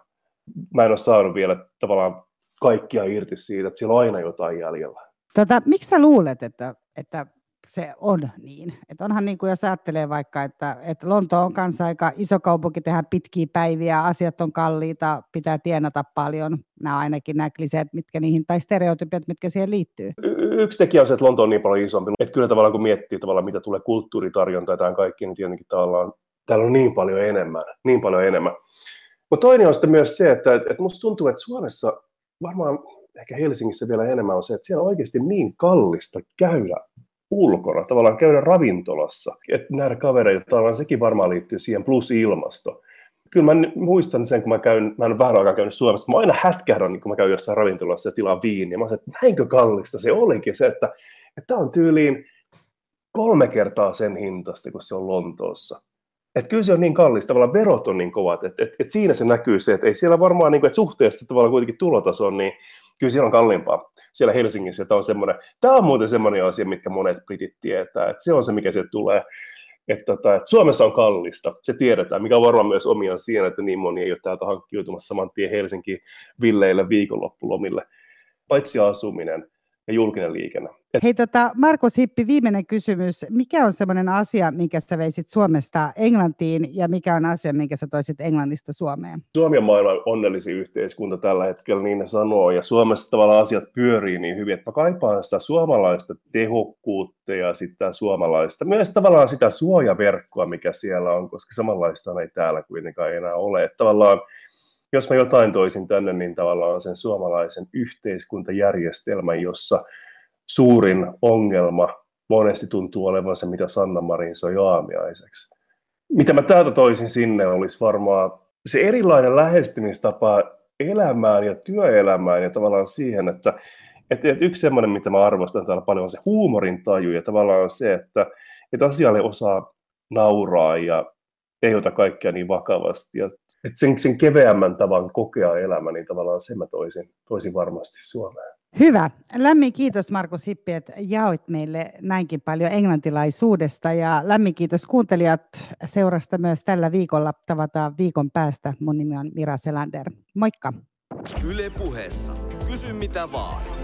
mä en ole saanut vielä tavallaan kaikkia irti siitä, että siellä on aina jotain jäljellä. Tota, miksi sä luulet, että, että se on niin. Et onhan niin kuin jos ajattelee vaikka, että, että Lonto on kanssa aika iso kaupunki, tehdään pitkiä päiviä, asiat on kalliita, pitää tienata paljon. Nämä ainakin nämä kliseet, mitkä niihin, tai stereotypiat, mitkä siihen liittyy. Y- yksi tekijä on se, että Lonto on niin paljon isompi. Että kyllä tavallaan kun miettii tavallaan, mitä tulee kulttuuritarjonta ja tämän kaikki, niin tietenkin tavallaan täällä on niin paljon enemmän, niin paljon enemmän. Mutta toinen on sitten myös se, että, että musta tuntuu, että Suomessa varmaan ehkä Helsingissä vielä enemmän on se, että siellä on oikeasti niin kallista käydä ulkona, tavallaan käydä ravintolassa, että nähdä kavereita, tavallaan sekin varmaan liittyy siihen, plus ilmasto. Kyllä mä muistan sen, kun mä käyn, mä en vähän aikaa käynyt Suomessa, mä aina hätkähdän, kun mä käyn jossain ravintolassa ja tilaan viiniä. Mä sanoin, että näinkö kallista se olikin se, että, että on tyyliin kolme kertaa sen hintasta, kun se on Lontoossa. Että kyllä se on niin kallista, tavallaan verot on niin kovat, että, että, että siinä se näkyy se, että ei siellä varmaan, niin kuin, että suhteessa tavallaan kuitenkin tulotaso on, niin kyllä siellä on kalliimpaa siellä Helsingissä. Tämä on, semmoinen, tämä on muuten semmoinen asia, mitkä monet britit tietää, että se on se, mikä sieltä tulee. Että, tota, että Suomessa on kallista, se tiedetään, mikä on varmaan myös omiaan siihen, että niin moni ei ole täältä hankkiutumassa saman tien Helsinkiin villeille viikonloppulomille. Paitsi asuminen, ja julkinen liikenne. Hei tota, Markus Hippi, viimeinen kysymys. Mikä on sellainen asia, minkä sä veisit Suomesta Englantiin ja mikä on asia, minkä sä toisit Englannista Suomeen? Suomi on maailman onnellisin yhteiskunta tällä hetkellä, niin ne sanoo, ja Suomessa tavallaan asiat pyörii niin hyvin, että mä kaipaan sitä suomalaista tehokkuutta ja sitä suomalaista, myös tavallaan sitä suojaverkkoa, mikä siellä on, koska samanlaista ei täällä kuitenkaan enää ole. Että tavallaan jos mä jotain toisin tänne, niin tavallaan sen suomalaisen yhteiskuntajärjestelmän, jossa suurin ongelma monesti tuntuu olevan se, mitä Sanna Marin soi aamiaiseksi. Mitä mä täältä toisin sinne, olisi varmaan se erilainen lähestymistapa elämään ja työelämään ja tavallaan siihen, että, että, että yksi semmoinen, mitä mä arvostan täällä paljon, on se huumorin taju ja tavallaan se, että, että asialle osaa nauraa ja ei ota kaikkea niin vakavasti. Ja, että sen, sen keveämmän tavan kokea elämä, niin tavallaan sen mä toisin, toisin varmasti Suomeen. Hyvä. Lämmin kiitos Markus Hippi, että jaoit meille näinkin paljon englantilaisuudesta ja lämmin kiitos kuuntelijat seurasta myös tällä viikolla. Tavataan viikon päästä. Mun nimi on Mira Selander. Moikka. Yle puheessa. Kysy mitä vaan.